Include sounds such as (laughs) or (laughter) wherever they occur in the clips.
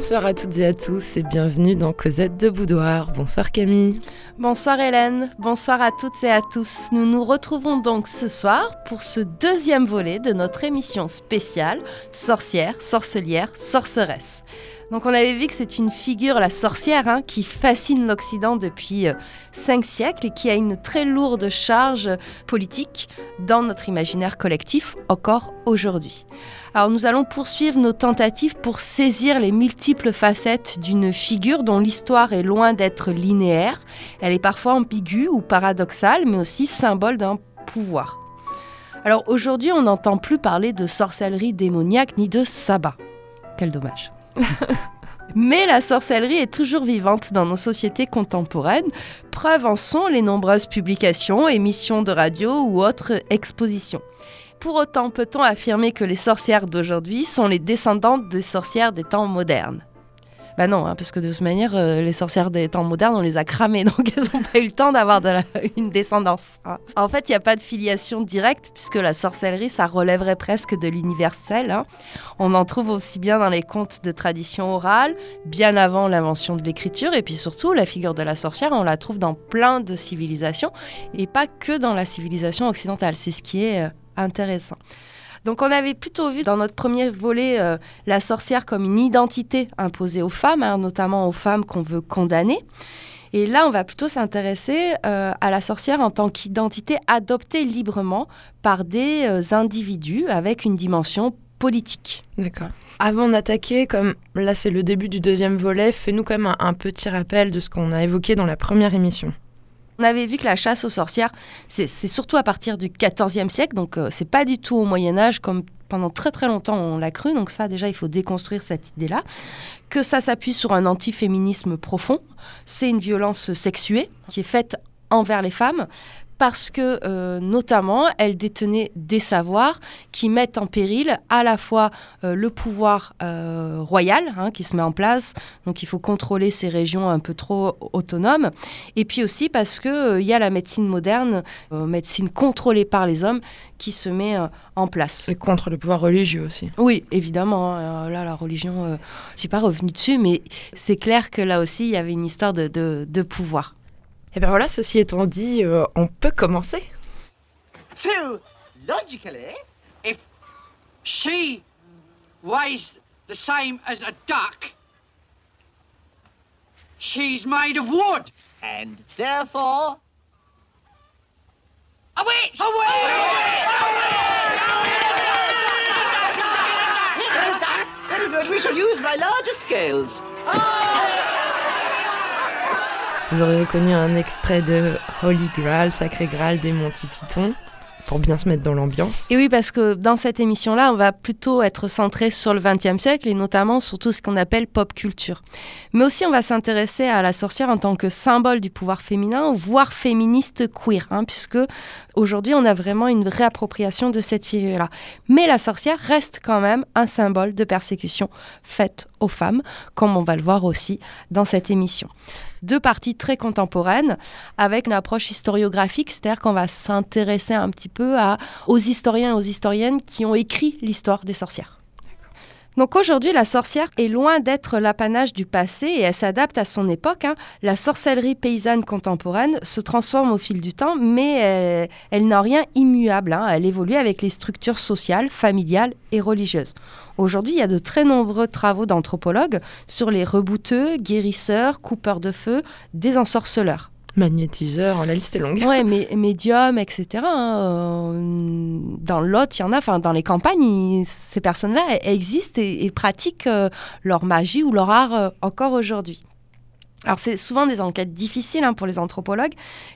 Bonsoir à toutes et à tous et bienvenue dans Cosette de Boudoir. Bonsoir Camille. Bonsoir Hélène, bonsoir à toutes et à tous. Nous nous retrouvons donc ce soir pour ce deuxième volet de notre émission spéciale Sorcière, sorcelière, sorceresse. Donc on avait vu que c'est une figure, la sorcière, hein, qui fascine l'Occident depuis euh, cinq siècles et qui a une très lourde charge politique dans notre imaginaire collectif encore aujourd'hui. Alors nous allons poursuivre nos tentatives pour saisir les multiples facettes d'une figure dont l'histoire est loin d'être linéaire. Elle est parfois ambiguë ou paradoxale, mais aussi symbole d'un pouvoir. Alors aujourd'hui, on n'entend plus parler de sorcellerie démoniaque ni de sabbat. Quel dommage. (laughs) Mais la sorcellerie est toujours vivante dans nos sociétés contemporaines. Preuve en sont les nombreuses publications, émissions de radio ou autres expositions. Pour autant, peut-on affirmer que les sorcières d'aujourd'hui sont les descendantes des sorcières des temps modernes? Bah non, hein, parce que de toute manière, euh, les sorcières des temps modernes, on les a cramées, (laughs) donc elles n'ont pas eu le temps d'avoir une descendance. Hein. En fait, il n'y a pas de filiation directe, puisque la sorcellerie, ça relèverait presque de l'universel. Hein. On en trouve aussi bien dans les contes de tradition orale, bien avant l'invention de l'écriture, et puis surtout, la figure de la sorcière, on la trouve dans plein de civilisations, et pas que dans la civilisation occidentale. C'est ce qui est euh, intéressant. Donc on avait plutôt vu dans notre premier volet euh, la sorcière comme une identité imposée aux femmes, hein, notamment aux femmes qu'on veut condamner. Et là, on va plutôt s'intéresser euh, à la sorcière en tant qu'identité adoptée librement par des euh, individus avec une dimension politique. D'accord. Avant d'attaquer, comme là c'est le début du deuxième volet, fais-nous quand même un petit rappel de ce qu'on a évoqué dans la première émission. On avait vu que la chasse aux sorcières, c'est surtout à partir du XIVe siècle, donc euh, c'est pas du tout au Moyen Âge comme pendant très très longtemps on l'a cru, donc ça déjà il faut déconstruire cette idée-là, que ça s'appuie sur un antiféminisme profond, c'est une violence sexuée qui est faite envers les femmes parce que euh, notamment elle détenait des savoirs qui mettent en péril à la fois euh, le pouvoir euh, royal hein, qui se met en place, donc il faut contrôler ces régions un peu trop autonomes, et puis aussi parce que il y a la médecine moderne, médecine contrôlée par les hommes, qui se met en place. Et contre le pouvoir religieux aussi. Oui, évidemment. Hein. là, la religion, je ne suis pas revenue dessus, mais c'est clair que là aussi, il y avait une histoire de, de, de pouvoir. Et eh bien voilà, ceci étant dit, euh, on peut commencer. So, logically, if she weighs the same as a duck, she's made of wood. And therefore... A witch! A witch! Very good, we shall use my larger scales. Oh! Vous aurez reconnu un extrait de Holy Grail, Sacré Graal des Monty Python pour bien se mettre dans l'ambiance. Et oui, parce que dans cette émission-là, on va plutôt être centré sur le XXe siècle et notamment sur tout ce qu'on appelle pop culture. Mais aussi, on va s'intéresser à la sorcière en tant que symbole du pouvoir féminin, voire féministe queer, hein, puisque aujourd'hui, on a vraiment une réappropriation de cette figure-là. Mais la sorcière reste quand même un symbole de persécution faite aux femmes, comme on va le voir aussi dans cette émission deux parties très contemporaines avec une approche historiographique, c'est-à-dire qu'on va s'intéresser un petit peu aux historiens et aux historiennes qui ont écrit l'histoire des sorcières. Donc aujourd'hui, la sorcière est loin d'être l'apanage du passé et elle s'adapte à son époque. Hein. La sorcellerie paysanne contemporaine se transforme au fil du temps, mais elle, n'a rien immuable. Hein. Elle évolue avec les structures sociales, familiales et religieuses. Aujourd'hui, il y a de très nombreux travaux d'anthropologues sur les rebouteux, guérisseurs, coupeurs de feu, des ensorceleurs magnétiseur, la liste est longue. Ouais, mais etc. Hein, euh, dans l'autre, il y en a, enfin, dans les campagnes, ces personnes-là existent et, pratiquent euh, leur magie ou leur art euh, encore aujourd'hui. Alors c'est souvent des enquêtes difficiles hein, pour les anthropologues,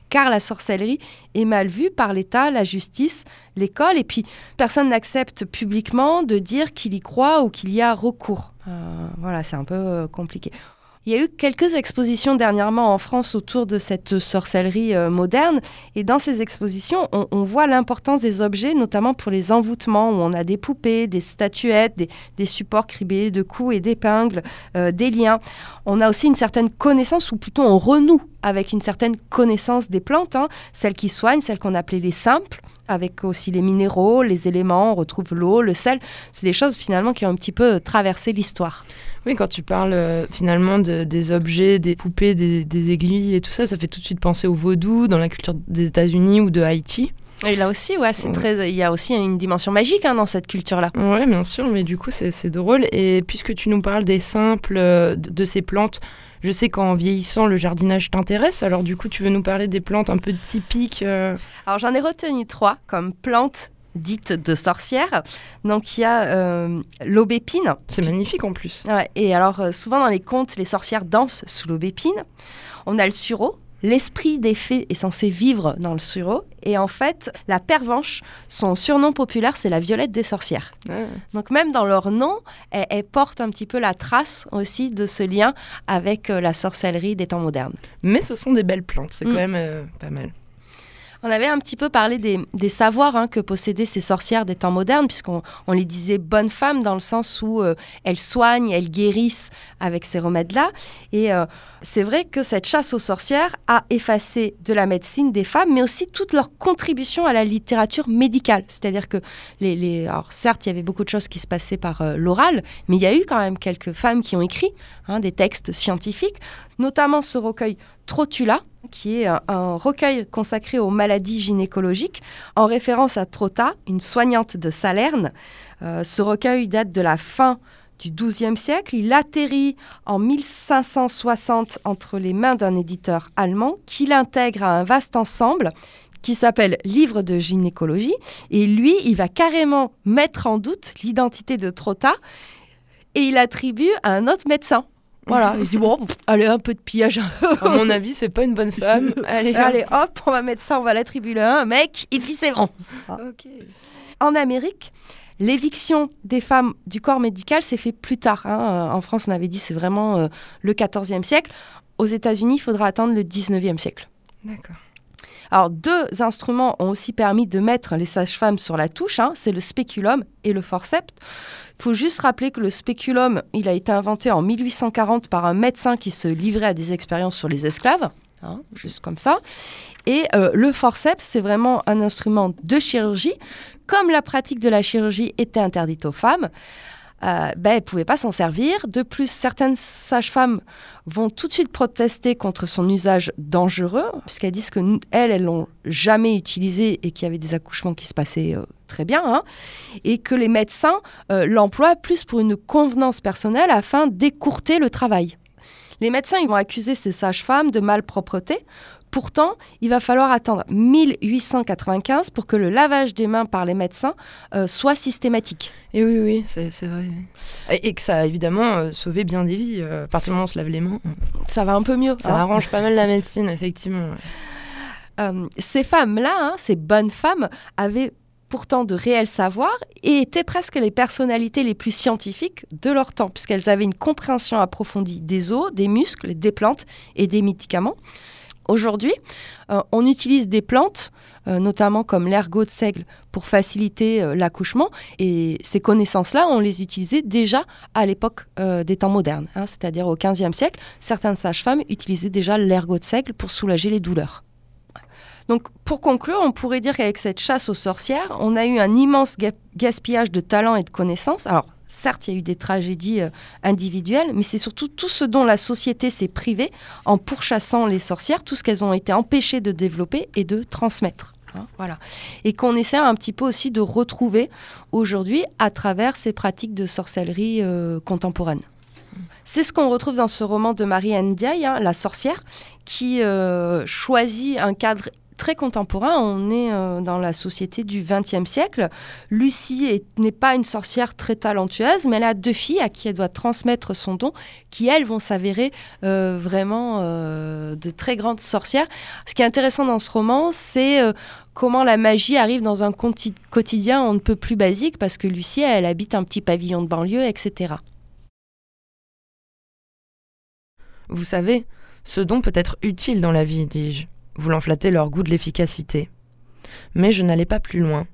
car la sorcellerie est mal vue par l'État, la justice, l'école, et puis personne n'accepte publiquement de dire qu'il y croit ou qu'il y a recours. voilà, c'est un peu compliqué. Il y a eu quelques expositions dernièrement en France autour de cette sorcellerie euh, moderne. Et dans ces expositions, on, voit l'importance des objets, notamment pour les envoûtements, où on a des poupées, des statuettes, des, supports criblés de coups et d'épingles, euh, des liens. On a aussi une certaine connaissance, ou plutôt on renoue avec une certaine connaissance des plantes, hein, celles qui soignent, celles qu'on appelait les simples avec aussi les minéraux, les éléments, on retrouve l'eau, le sel. C'est des choses finalement qui ont un petit peu traversé l'histoire. Oui, quand tu parles euh, finalement de- des objets, des poupées, des, des aiguilles et tout ça, ça fait tout de suite penser au vaudou dans la culture des États-Unis ou de Haïti. Et là aussi, ouais, c'est Ouais. très. Il y a aussi une dimension magique hein, dans cette culture-là. Oui, bien sûr, mais du coup, c'est drôle. Et puisque tu nous parles des simples, euh, de, de ces plantes, je sais qu'en vieillissant, le jardinage t'intéresse. Alors, du coup, tu veux nous parler des plantes un peu typiques euh, Alors j'en ai retenu trois comme plantes dites de sorcières. Donc il y a euh, l'aubépine. C'est magnifique en plus. Ouais, et alors euh, souvent dans les contes, les sorcières dansent sous l'aubépine. On a le sureau. L'esprit des fées est censé vivre dans le sureau. Et en fait, la pervenche, son surnom populaire, c'est la violette des sorcières. Ouais. Donc même dans leur nom, elle, elle porte un petit peu la trace aussi de ce lien avec euh, la sorcellerie des temps modernes. Mais ce sont des belles plantes, c'est Mm. quand même pas mal. On avait un petit peu parlé des, savoirs hein, que possédaient ces sorcières des temps modernes, puisqu'on on les disait bonnes femmes dans le sens où euh, elles soignent, elles guérissent avec ces remèdes-là. Et euh, c'est vrai que cette chasse aux sorcières a effacé de la médecine des femmes, mais aussi toute leur contribution à la littérature médicale. C'est-à-dire que, les, les- alors certes, il y avait beaucoup de choses qui se passaient par euh, l'oral, mais il y a eu quand même quelques femmes qui ont écrit hein, des textes scientifiques, notamment ce recueil Trotula, qui est un, recueil consacré aux maladies gynécologiques, en référence à Trotta, une soignante de Salerne. Euh, ce recueil date de la fin du XIIe siècle. Il atterrit en 1560 entre les mains d'un éditeur allemand qui l'intègre à un vaste ensemble qui s'appelle Livre de gynécologie. Et lui, il va carrément mettre en doute l'identité de Trotta et il attribue à un autre médecin. Voilà, (laughs) il se dit, bon, allez, un peu de pillage. À mon avis, c'est pas une bonne femme. (laughs) Allez, Allez, hop, on va mettre ça, on va l'attribuer à un mec, et puis c'est bon. En Amérique, l'éviction des femmes du corps médical s'est fait plus tard. hein. En France, on avait dit c'est vraiment euh, le 14e siècle. Aux États-Unis, il faudra attendre le 19e siècle. D'accord. Alors, deux instruments ont aussi permis de mettre les sages-femmes sur la touche. hein. C'est le spéculum et le forceps. Il faut juste rappeler que le spéculum, il a été inventé en 1840 par un médecin qui se livrait à des expériences sur les esclaves, hein, juste comme ça. Et euh, le forceps, c'est vraiment un instrument de chirurgie. Comme la pratique de la chirurgie était interdite aux femmes, euh, ben, elles ne pouvaient pas s'en servir. De plus, certaines sages-femmes vont tout de suite protester contre son usage dangereux, puisqu'elles disent que nous- elles, elles l'ont jamais utilisé et qu'il y avait des accouchements qui se passaient euh, très bien, hein, et que les médecins euh, l'emploient plus pour une convenance personnelle afin d'écourter le travail. Les médecins ils vont accuser ces sages-femmes de malpropreté. Pourtant, il va falloir attendre 1895 pour que le lavage des mains par les médecins euh, soit systématique. Et oui, oui, c'est vrai. Et, et que ça a évidemment euh, sauvé bien des vies. euh, à partir du moment où on se lave les mains, Ça va un peu mieux. ça hein. arrange pas mal la médecine, effectivement. ouais. Euh, ces femmes-là, hein, ces bonnes femmes, avaient pourtant de réels savoirs et étaient presque les personnalités les plus scientifiques de leur temps, puisqu'elles avaient une compréhension approfondie des os, des muscles, des plantes et des médicaments. Aujourd'hui, euh, on utilise des plantes, euh, notamment comme l'ergot de seigle, pour faciliter euh, l'accouchement. Et ces connaissances-là, on les utilisait déjà à l'époque des temps modernes, hein, c'est-à-dire au XVe siècle. Certaines sages-femmes utilisaient déjà l'ergot de seigle pour soulager les douleurs. Donc, pour conclure, on pourrait dire qu'avec cette chasse aux sorcières, on a eu un immense ga- gaspillage de talents et de connaissances. Alors, certes, il y a eu des tragédies euh, individuelles, mais c'est surtout tout ce dont la société s'est privée en pourchassant les sorcières, tout ce qu'elles ont été empêchées de développer et de transmettre. hein, voilà. Et qu'on essaie un petit peu aussi de retrouver aujourd'hui à travers ces pratiques de sorcellerie euh, contemporaine. C'est ce qu'on retrouve dans ce roman de Marie-Anne Ndiaye, hein, La sorcière, qui euh, choisit un cadre très contemporain. On est euh, dans la société du XXe siècle. Lucie est- n'est pas une sorcière très talentueuse, mais elle a deux filles à qui elle doit transmettre son don, qui elles vont s'avérer euh, vraiment euh, de très grandes sorcières. Ce qui est intéressant dans ce roman, c'est comment la magie arrive dans un quotidien on ne peut plus basique, parce que Lucie, elle habite un petit pavillon de banlieue, etc. Vous savez, ce don peut être utile dans la vie, dis-je, voulant flatter leur goût de l'efficacité. Mais je n'allais pas plus loin.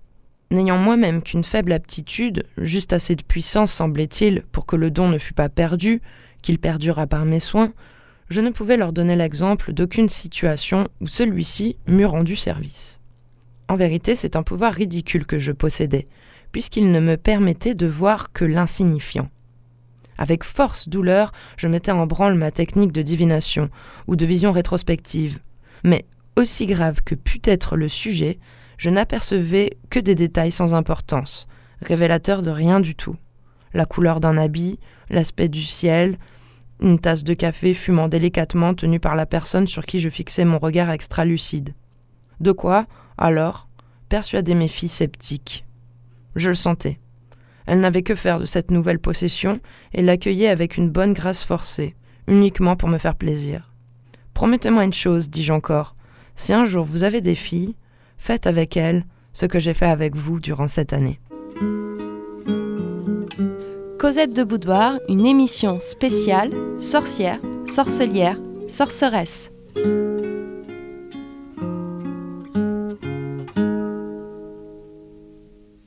N'ayant moi-même qu'une faible aptitude, juste assez de puissance semblait-il pour que le don ne fût pas perdu, qu'il perdurât par mes soins, je ne pouvais leur donner l'exemple d'aucune situation où celui-ci m'eût rendu service. En vérité, c'est un pouvoir ridicule que je possédais, puisqu'il ne me permettait de voir que l'insignifiant. Avec force douleur, je mettais en branle ma technique de divination ou de vision rétrospective. Mais aussi grave que pût être le sujet, je n'apercevais que des détails sans importance, révélateurs de rien du tout. La couleur d'un habit, l'aspect du ciel, une tasse de café fumant délicatement tenue par la personne sur qui je fixais mon regard extra-lucide. De quoi, alors, persuader mes filles sceptiques? Je le sentais. Elles n'avaient que faire de cette nouvelle possession et l'accueillaient avec une bonne grâce forcée, uniquement pour me faire plaisir. Promettez-moi une chose, dis-je encore. Si un jour vous avez des filles, faites avec elles ce que j'ai fait avec vous durant cette année. Cosette de Boudoir, une émission spéciale sorcière, sorcelière, sorceresse.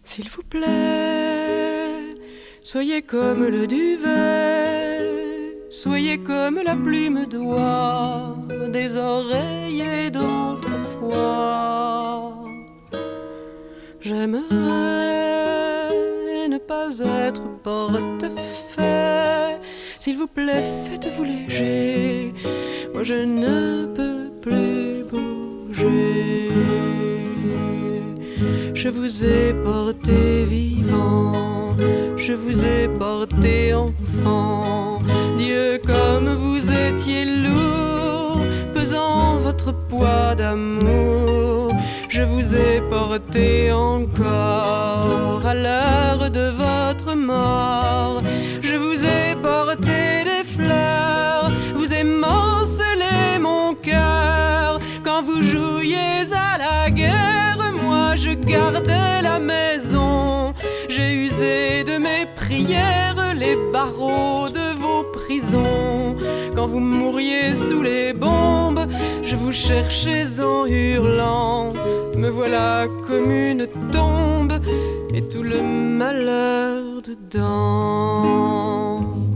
S'il vous plaît, soyez comme le duvet, soyez comme la plume d'oie des oreillers J'aimerais ne pas être porte-fait. S'il vous plaît, faites-vous léger. Moi, je ne peux plus bouger. Je vous ai porté vivant, je vous ai porté enfant. Dieu, comme vous étiez lourd, votre poids d'amour. Je vous ai porté encore à l'heure de votre mort. Je vous ai porté des fleurs, vous émancelez mon cœur quand vous jouiez à la guerre. Moi, je gardais la maison. J'ai usé de mes prières les barreaux Quand vous mouriez sous les bombes, je vous cherchais en hurlant. Me voilà comme une tombe et tout le malheur dedans.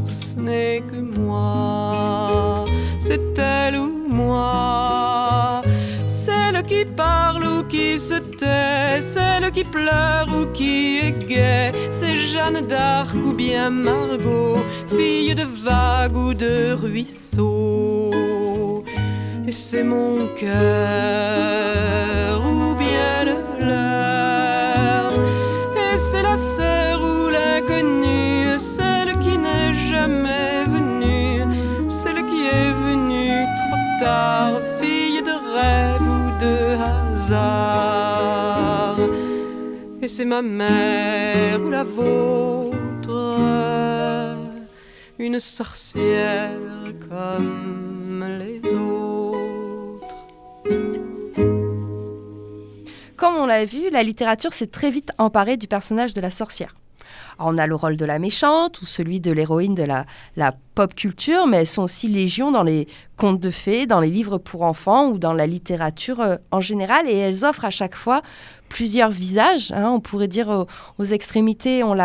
Ce n'est que moi, c'est elle ou moi. Celle qui parle ou qui se tait, celle qui pleure ou qui est gaie, c'est Jeanne d'Arc ou bien Margot, fille de vague ou de ruisseau. Et c'est mon cœur ou bien le leur. Et c'est la sœur ou l'inconnue, celle qui n'est jamais venue, celle qui est venue trop tard, fille de rêve ou de hasard. Et c'est ma mère ou la vôtre, une comme les autres. Comme on l'a vu, la littérature s'est très vite emparée du personnage de la sorcière. On a le rôle de la méchante ou celui de l'héroïne de la, la pop culture, mais elles sont aussi légion dans les contes de fées, dans les livres pour enfants ou dans la littérature euh, en général, et elles offrent à chaque fois plusieurs visages. hein. on pourrait dire aux, extrémités, on,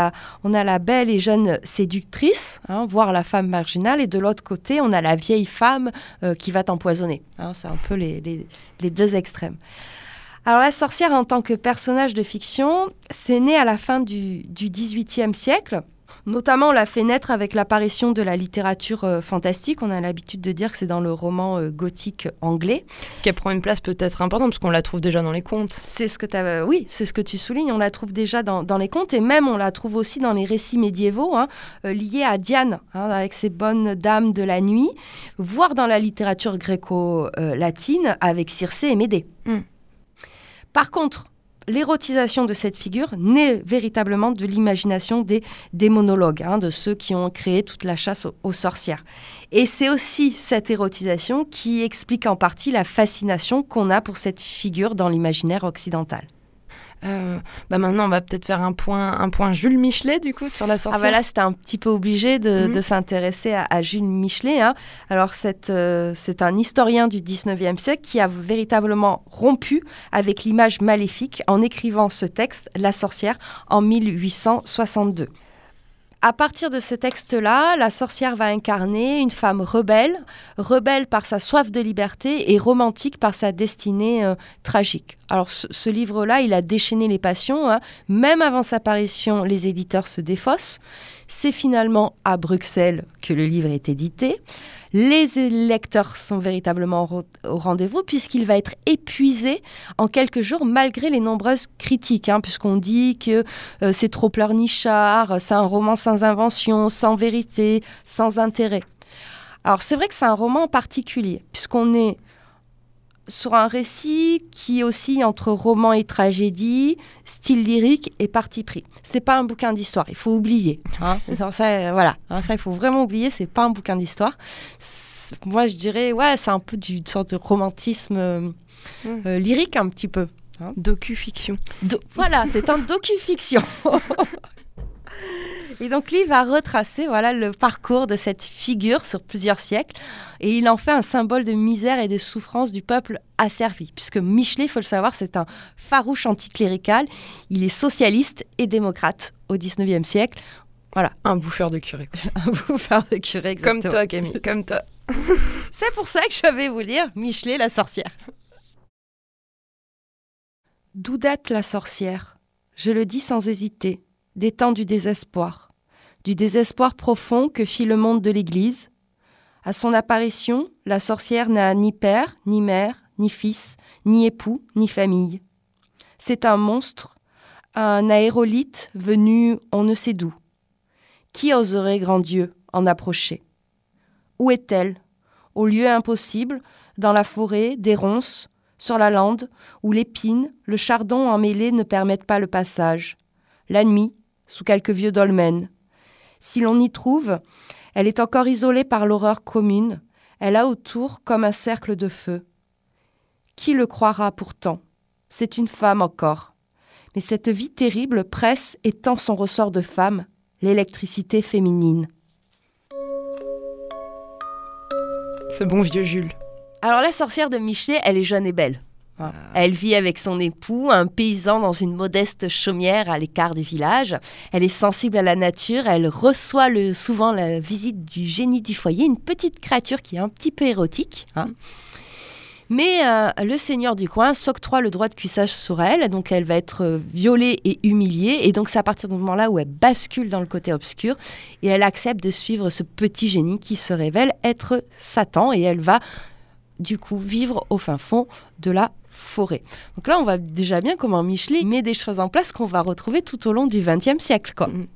on a la belle et jeune séductrice, hein, voire la femme marginale, et de l'autre côté, on a la vieille femme euh, qui va t'empoisonner. hein. C'est un peu les, les- les deux extrêmes. Alors la sorcière en tant que personnage de fiction, c'est né à la fin du, du XVIIIe siècle. Notamment, on l'a fait naître avec l'apparition de la littérature euh, fantastique. On a l'habitude de dire que c'est dans le roman euh, gothique anglais. Qu'elle prend une place peut-être importante parce qu'on la trouve déjà dans les contes. C'est ce que tu oui, c'est ce que tu soulignes. On la trouve déjà dans, dans les contes et même on la trouve aussi dans les récits médiévaux hein, euh, liés à Diane, hein, avec ses bonnes dames de la nuit, voire dans la littérature gréco-latine avec Circé et Médée. Mm. Par contre, l'érotisation de cette figure naît véritablement de l'imagination des démonologues, hein, de ceux qui ont créé toute la chasse aux, aux sorcières. Et c'est aussi cette érotisation qui explique en partie la fascination qu'on a pour cette figure dans l'imaginaire occidental. Euh, bah maintenant, on va peut-être faire un point, un point Jules Michelet, du coup, sur la Ah sorcière. bah là, c'était un petit peu obligé de, Mhm. de s'intéresser à, à Jules Michelet. hein. Alors, euh, c'est un historien du 19e siècle qui a véritablement rompu avec l'image maléfique en écrivant ce texte, La sorcière, en 1862. À partir de ce texte-là, la sorcière va incarner une femme rebelle, rebelle par sa soif de liberté et romantique par sa destinée euh, tragique. Alors ce, livre-là, il a déchaîné les passions. Hein. Même avant sa parution, les éditeurs se défaussent. C'est finalement à Bruxelles que le livre est édité. Les lecteurs sont véritablement au rendez-vous puisqu'il va être épuisé en quelques jours malgré les nombreuses critiques, hein, puisqu'on dit que euh, c'est trop pleurnichard, c'est un roman sans invention, sans vérité, sans intérêt. Alors c'est vrai que c'est un roman particulier puisqu'on est sur un récit qui oscille entre roman et tragédie, style lyrique et parti pris. C'est pas un bouquin d'histoire, il faut oublier. Hein. (laughs) ça, voilà, hein, ça il faut vraiment oublier. C'est pas un bouquin d'histoire. Moi, je dirais, ouais, c'est un peu du une sorte de romantisme euh, mmh. euh, lyrique un petit peu. Hein. Docu-fiction. voilà, c'est un docu-fiction. (laughs) Et donc lui va retracer voilà le parcours de cette figure sur plusieurs siècles et il en fait un symbole de misère et de souffrance du peuple asservi puisque Michelet, il faut le savoir, c'est un farouche anticlérical, il est socialiste et démocrate au 19e siècle. Voilà. (laughs) Un bouffeur de curé. un bouffeur de curé, exactement. Comme toi, Camille, comme toi. (laughs) c'est pour ça que je vais vous lire Michelet, la sorcière. D'où date la sorcière? Je le dis sans hésiter, des temps du désespoir du désespoir profond que fit le monde de l'Église. À son apparition, la sorcière n'a ni père, ni mère, ni fils, ni époux, ni famille. C'est un monstre, un aérolite venu on ne sait d'où. Qui oserait, grand Dieu, en approcher? Où est-elle? Au lieu impossible, dans la forêt, des ronces, sur la lande, où l'épine, le chardon emmêlé ne permettent pas le passage. La nuit, sous quelques vieux dolmens, si l'on y trouve, elle est encore isolée par l'horreur commune, elle a autour comme un cercle de feu. Qui le croira pourtant? C'est une femme encore. Mais cette vie terrible presse et tend son ressort de femme, l'électricité féminine. Ce bon vieux Jules. Alors la sorcière de Michelet, elle est jeune et belle. Ah. Elle vit avec son époux, un paysan dans une modeste chaumière à l'écart du village. Elle est sensible à la nature, elle reçoit le, souvent la visite du génie du foyer, une petite créature qui est un petit peu érotique. Hein. Mais euh, le seigneur du coin s'octroie le droit de cuissage sur elle, donc elle va être euh, violée et humiliée. Et donc c'est à partir du moment-là où elle bascule dans le côté obscur et elle accepte de suivre ce petit génie qui se révèle être Satan et elle va du coup vivre au fin fond de la forêt. Donc là, on voit déjà bien comment Michelet met des choses en place qu'on va retrouver tout au long du XXe siècle. Quoi. Mm.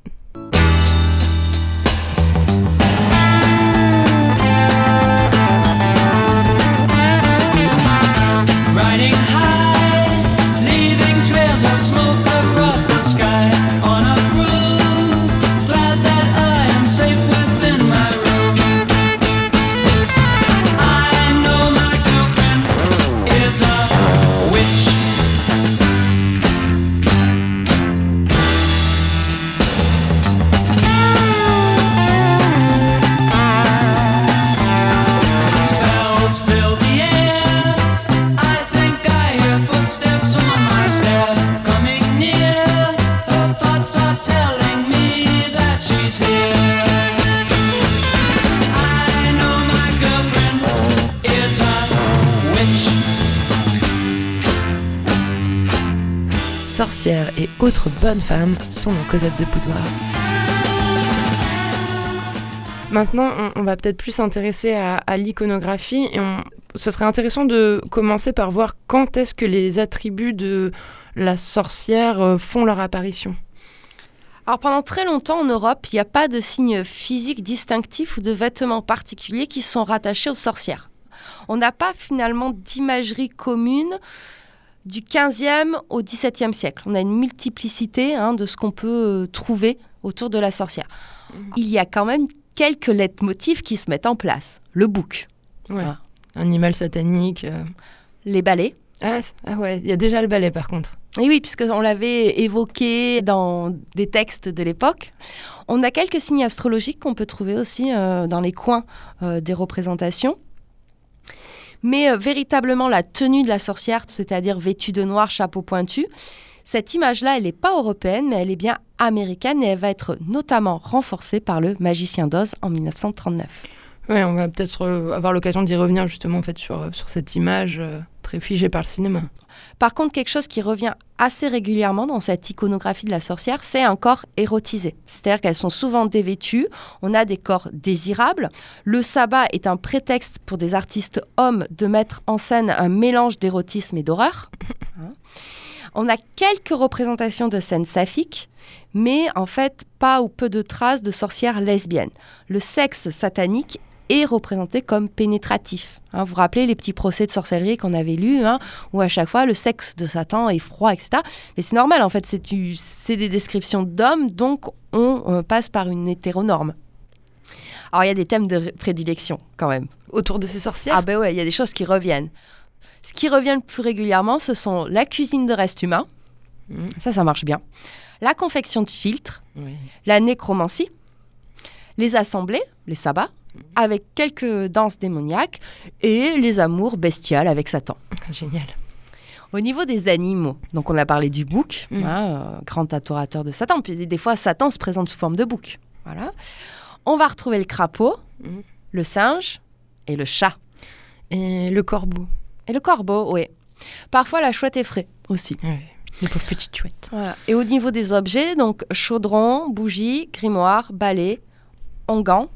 Sorcières et autres bonnes femmes sont dans Cosette de Boudoir. Maintenant, on, va peut-être plus s'intéresser à, l'iconographie et ce serait intéressant de commencer par voir quand est-ce que les attributs de la sorcière euh, font leur apparition. Alors pendant très longtemps en Europe, il n'y a pas de signes physiques distinctifs ou de vêtements particuliers qui sont rattachés aux sorcières. On n'a pas finalement d'imagerie commune du 15e au 17e siècle. On a une multiplicité hein, de ce qu'on peut euh, trouver autour de la sorcière. Mhm. Il y a quand même quelques leitmotifs qui se mettent en place. Le bouc. Ouais. Ah. Animal satanique. Euh. Les balais. Ah, ah, ouais, il y a déjà le balai par contre. Et oui, puisqu'on l'avait évoqué dans des textes de l'époque. On a quelques signes astrologiques qu'on peut trouver aussi euh, dans les coins des représentations. Mais euh, véritablement, la tenue de la sorcière, c'est-à-dire vêtue de noir, chapeau pointu, Cette image-là, elle n'est pas européenne, mais elle est bien américaine et elle va être notamment renforcée par le Magicien d'Oz en 1939. Ouais, on va peut-être re- avoir l'occasion d'y revenir justement en fait sur, euh, sur cette image euh, très figée par le cinéma. Par contre, quelque chose qui revient assez régulièrement dans cette iconographie de la sorcière, c'est un corps érotisé. C'est-à-dire qu'elles sont souvent dévêtues, on a des corps désirables. Le sabbat est un prétexte pour des artistes hommes de mettre en scène un mélange d'érotisme et d'horreur. Hein. On a quelques représentations de scènes saphiques, mais en fait pas ou peu de traces de sorcières lesbiennes. Le sexe satanique est représenté comme pénétratif. Hein, vous vous rappelez les petits procès de sorcellerie qu'on avait lus, hein, où à chaque fois le sexe de Satan est froid, etc. Mais c'est normal, en fait, c'est des descriptions d'hommes, donc on euh, passe par une hétéronorme. Alors il y a des thèmes de ré- prédilection quand même. Autour de ces sorcières Ah ben ouais, il y a des choses qui reviennent. Ce qui revient le plus régulièrement, ce sont la cuisine de restes humains. Mhm. Ça, ça marche bien. La confection de filtres, Oui. la nécromancie, les assemblées, les sabbats, avec quelques danses démoniaques, et les amours bestiales avec Satan. Génial. Au niveau des animaux, donc on a parlé du bouc, Mm. hein, euh, grand adorateur de Satan, puis des fois Satan se présente sous forme de bouc. Voilà. On va retrouver le crapaud, Mm. le singe et le chat. Et le corbeau. Et le corbeau, oui. Parfois la chouette effraie aussi. Ouais. Les pauvres petites chouettes. Voilà. Et au niveau des objets, donc chaudron, bougie, grimoire, balai, onguent,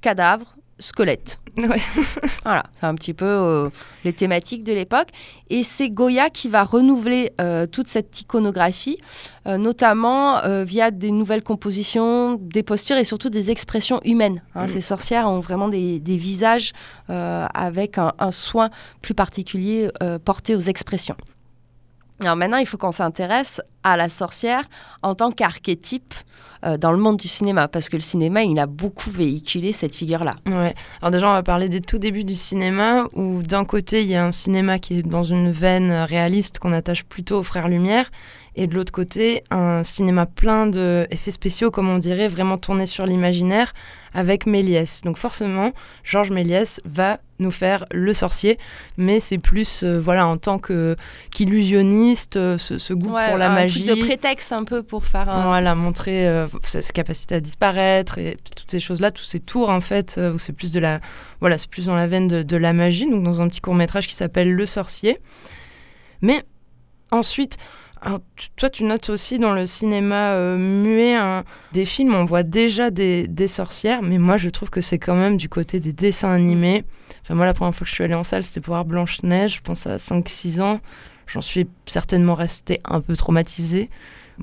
cadavre, squelette. Ouais. (laughs) Voilà, c'est un petit peu euh, les thématiques de l'époque. Et c'est Goya qui va renouveler euh, toute cette iconographie, euh, notamment via des nouvelles compositions, des postures et surtout des expressions humaines. hein. Mm. Ces sorcières ont vraiment des, des visages avec un, un soin plus particulier porté aux expressions. Alors maintenant, il faut qu'on s'intéresse à la sorcière en tant qu'archétype euh, dans le monde du cinéma, parce que le cinéma, il a beaucoup véhiculé cette figure-là. Ouais. Alors déjà, on va parler des tout débuts du cinéma, où d'un côté, il y a un cinéma qui est dans une veine réaliste qu'on attache plutôt aux frères Lumière, et de l'autre côté, un cinéma plein d'effets spéciaux, comme on dirait, vraiment tourné sur l'imaginaire, avec Méliès. Donc forcément, Georges Méliès va nous faire le sorcier, mais c'est plus, euh, voilà, en tant que qu'illusionniste, euh, ce, ce goût Ouais, pour la un magie. truc de prétexte un peu pour faire un... Voilà, montrer euh, sa, capacité à disparaître et toutes ces choses-là, tous ces tours en fait, euh, où c'est plus de la, voilà, c'est plus dans la veine de, de la magie, donc dans un petit court métrage qui s'appelle Le Sorcier. Mais ensuite, alors, toi tu notes aussi dans le cinéma euh, muet des films, on voit déjà des, des sorcières, mais moi je trouve que c'est quand même du côté des dessins animés. Enfin moi la première fois que je suis allée en salle, c'était pour voir Blanche Neige, je pense à 5-6 ans. J'en suis certainement restée un peu traumatisée.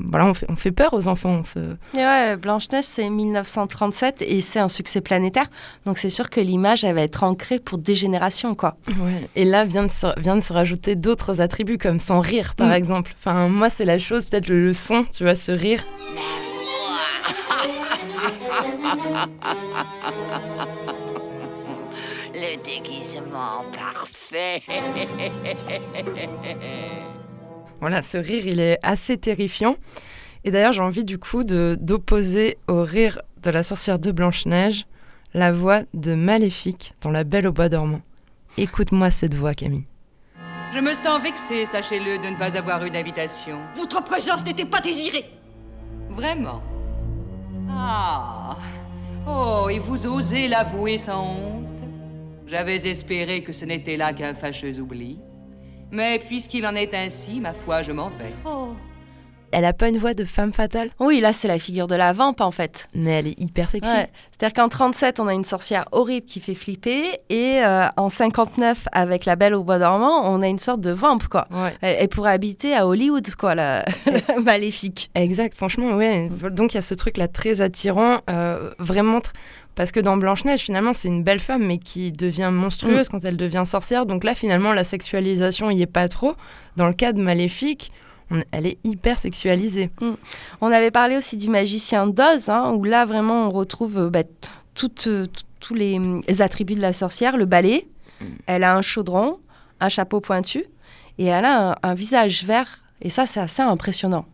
Voilà, on fait, on fait peur aux enfants. on se- ouais, Blanche-Neige, c'est 1937 et c'est un succès planétaire. Donc c'est sûr que l'image, elle va être ancrée pour des générations, quoi. Et là vient de se, vient de se rajouter d'autres attributs comme son rire par Mm. exemple. Enfin moi c'est la chose, peut-être le, le son, tu vois, ce rire. (laughs) Le déguisement parfait. (laughs) Voilà, ce rire il est assez terrifiant. Et d'ailleurs j'ai envie du coup de d'opposer au rire de la sorcière de Blanche-Neige la voix de Maléfique dans La Belle au Bois dormant. Écoute-moi cette voix Camille. Je me sens vexée, sachez-le, de ne pas avoir eu d'invitation. Votre présence n'était pas désirée. Vraiment? Ah Oh, et vous osez l'avouer sans honte? J'avais espéré que ce n'était là qu'un fâcheux oubli. Mais puisqu'il en est ainsi, ma foi, je m'en vais. Oh. Elle a pas une voix de femme fatale, Oui, là, c'est la figure de la vampe, en fait. mais elle est hyper sexy. Ouais. C'est-à-dire qu'en 37, on a une sorcière horrible qui fait flipper. Et euh, en 59, avec La Belle au Bois dormant, on a une sorte de vampe, quoi. Ouais. Elle, elle pourrait habiter à Hollywood, quoi, la, la (laughs) maléfique. Exact, franchement, ouais. Donc il y a ce truc-là très attirant, euh, vraiment. tr- Parce que dans Blanche-Neige, finalement, c'est une belle femme, mais qui devient monstrueuse quand elle devient sorcière. Donc là, finalement, la sexualisation y est pas trop. Dans le cas de Maléfique, on- elle est hyper sexualisée. On avait parlé aussi du magicien d'Oz, hein, où là, vraiment, on retrouve euh, bah, toutes, euh, tous les, attributs de la sorcière. Le balai, elle a un chaudron, un chapeau pointu, et elle a un, un visage vert. Et ça, c'est assez impressionnant.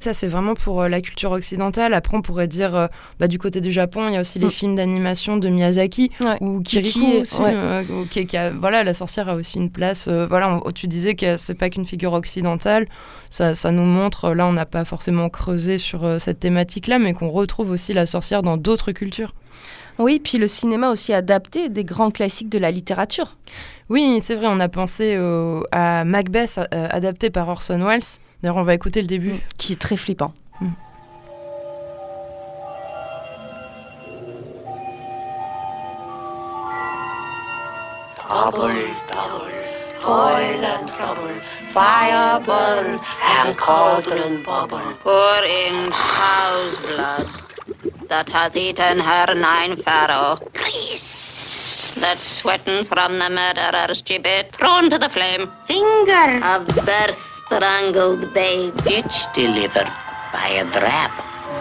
Ça, c'est vraiment pour euh, la culture occidentale. Après, on pourrait dire, euh, bah, du côté du Japon, il y a aussi les Mm. films d'animation de Miyazaki Ouais. ou Kiriko Qui- aussi. ouais. euh, ou qui- qui a- voilà, la sorcière a aussi une place. euh, voilà, on- tu disais que c'est pas qu'une figure occidentale. Ça, ça nous montre, là, on n'a pas forcément creusé sur euh, cette thématique-là, mais qu'on retrouve aussi la sorcière dans d'autres cultures. Oui, puis le cinéma aussi adapté des grands classiques de la littérature. Oui, c'est vrai, on a pensé au- à Macbeth, adapté par Orson Welles. D'ailleurs, on va écouter le début. qui est très flippant. Trouble, trouble, toil and trouble, fire burn and cauldron bubble. Pouring cow's blood that has eaten her nine pharaoh. Grease that's sweating from the murderer's gibbet, thrown to the flame. Finger of birth strangled babe. Ditch delivered by a drab.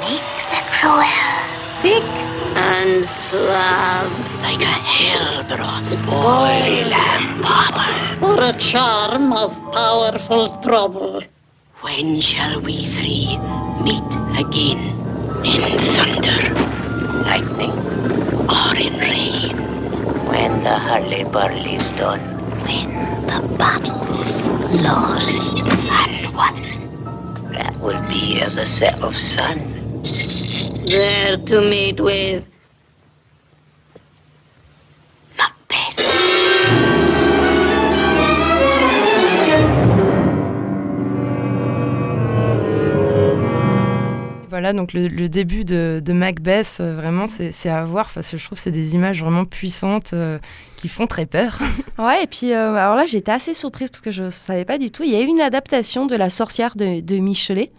Make the cruel. Thick and slab like a hell broth. Boil and bubble. For a charm of powerful trouble. When shall we three meet again? In thunder, lightning, or in rain? When the hurly-burly's done. When the battle's lost and won. That will be the set of sun. There to meet with Macbeth. Voilà, donc le, le début de, de Macbeth, euh, vraiment, c'est à voir. Enfin, c'est- je trouve que c'est des images vraiment puissantes euh, qui font très peur. (laughs) Ouais, et puis euh, alors là, j'étais assez surprise parce que je savais pas du tout. Il y a eu une adaptation de La sorcière de, de Michelet.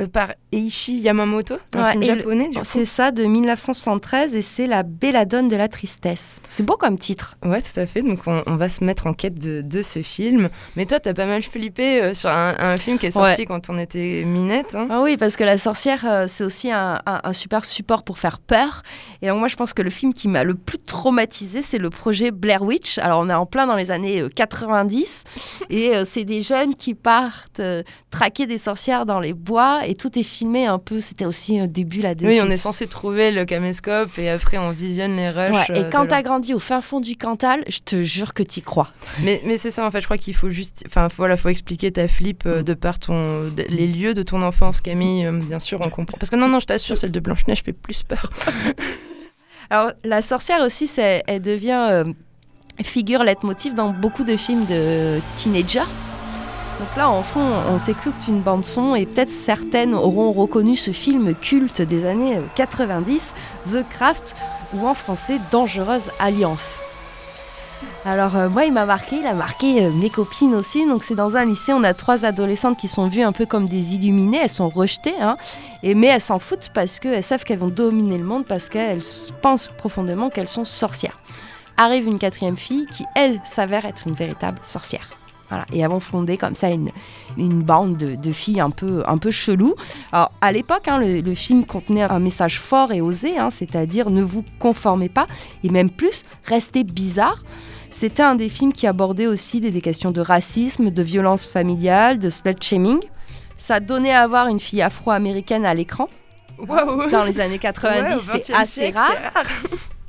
Euh, par Eiichi Yamamoto, un Ouais, film et le- japonais, du coup. C'est ça, de 1973, et c'est La belladone de la tristesse. C'est beau comme titre. Ouais, tout à fait. Donc, on, on va se mettre en quête de, de ce film. Mais toi, t'as pas mal flippé euh, sur un, un film qui est sorti Ouais. quand on était minette. hein. Ah oui, parce que La sorcière, c'est aussi un, un- un super support pour faire peur. Et donc moi, je pense que le film qui m'a le plus traumatisé, c'est le projet Blair Witch. Alors, on est en plein dans les années euh, 90, et euh, c'est des jeunes qui partent euh, traquer des sorcières dans les bois, et tout est filmé un peu. C'était aussi au début là. de Oui, on est censé trouver le caméscope et après on visionne les rushs. Ouais, euh, et quand t'as grandi au fin fond du Cantal, je te jure que t'y crois. Mais, mais c'est ça en fait, je crois qu'il faut juste, enfin voilà, faut expliquer ta flip Mm. euh, de par ton, de- les lieux de ton enfance, Camille. euh, bien sûr, on comprend. Parce que non, non, je t'assure, celle de Blanche Neige fait plus peur. (laughs) Alors, la sorcière aussi, elle devient euh, figure leitmotiv dans beaucoup de films de teenagers. Donc là, en fond, on s'écoute une bande son et peut-être certaines auront reconnu ce film culte des années euh, 90, The Craft, ou en français Dangereuse Alliance. Alors euh, moi, il m'a marqué, il a marqué euh, mes copines aussi. Donc c'est dans un lycée, on a trois adolescentes qui sont vues un peu comme des illuminées, elles sont rejetées, hein, et, mais elles s'en foutent parce qu'elles savent qu'elles vont dominer le monde, parce qu'elles pensent profondément qu'elles sont sorcières. Arrive une quatrième fille qui, elle, s'avère être une véritable sorcière. Voilà. Et vont fonder comme ça une, une bande de, de filles un peu, un peu chelou. Alors, à l'époque, hein, le, le film contenait un message fort et osé, hein, c'est-à-dire ne vous conformez pas, et même plus, restez bizarre. C'était un des films qui abordait aussi des, des questions de racisme, de violence familiale, de slut-shaming. Ça donnait à voir une fille afro-américaine à l'écran. Dans les années 90, c'est assez rare. (laughs)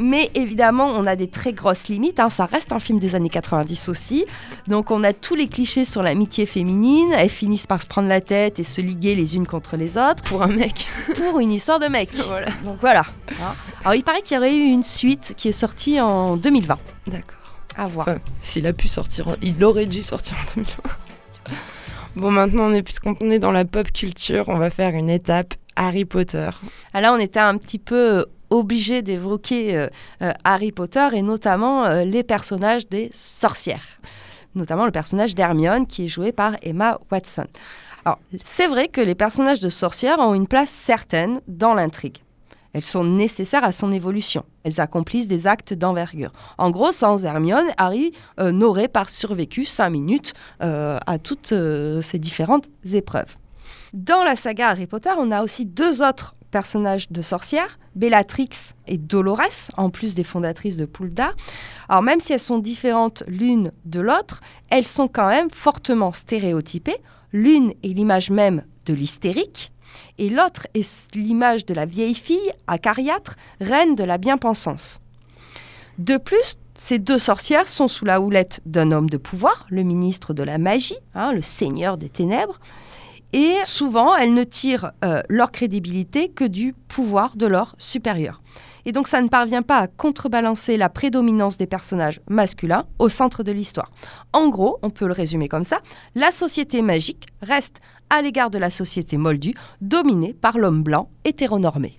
Mais évidemment, on a des très grosses limites. hein. Ça reste un film des années 90 aussi. Donc, on a tous les clichés sur l'amitié féminine. Elles finissent par se prendre la tête et se liguer les unes contre les autres Pour un mec. (laughs) pour une histoire de mec. voilà. Donc voilà. Alors, il paraît qu'il y aurait eu une suite qui est sortie en 2020. D'accord. À voir. Enfin, s'il a pu sortir, en- il aurait dû sortir en 2020. Bon, maintenant, on est, puisqu'on est dans la pop culture, on va faire une étape Harry Potter. Ah, Là, on était un petit peu obligé d'évoquer euh, euh, Harry Potter et notamment euh, les personnages des sorcières. Notamment le personnage d'Hermione qui est joué par Emma Watson. Alors, c'est vrai que les personnages de sorcières ont une place certaine dans l'intrigue. Elles sont nécessaires à son évolution. Elles accomplissent des actes d'envergure. En gros, sans Hermione, Harry n'aurait pas survécu cinq minutes à toutes ces différentes épreuves. Dans la saga Harry Potter, on a aussi deux autres personnages de sorcières, Bellatrix et Dolores, en plus des fondatrices de Poulda. Alors même si elles sont différentes l'une de l'autre, elles sont quand même fortement stéréotypées. L'une est l'image même de l'hystérique, et l'autre est l'image de la vieille fille, acariâtre, reine de la bien-pensance. De plus, ces deux sorcières sont sous la houlette d'un homme de pouvoir, le ministre de la magie, hein, le seigneur des ténèbres, et souvent elles ne tirent euh, leur crédibilité que du pouvoir de leur supérieur. Et donc ça ne parvient pas à contrebalancer la prédominance des personnages masculins au centre de l'histoire. En gros, on peut le résumer comme ça, la société magique reste à l'égard de la société moldue, dominée par l'homme blanc hétéronormé.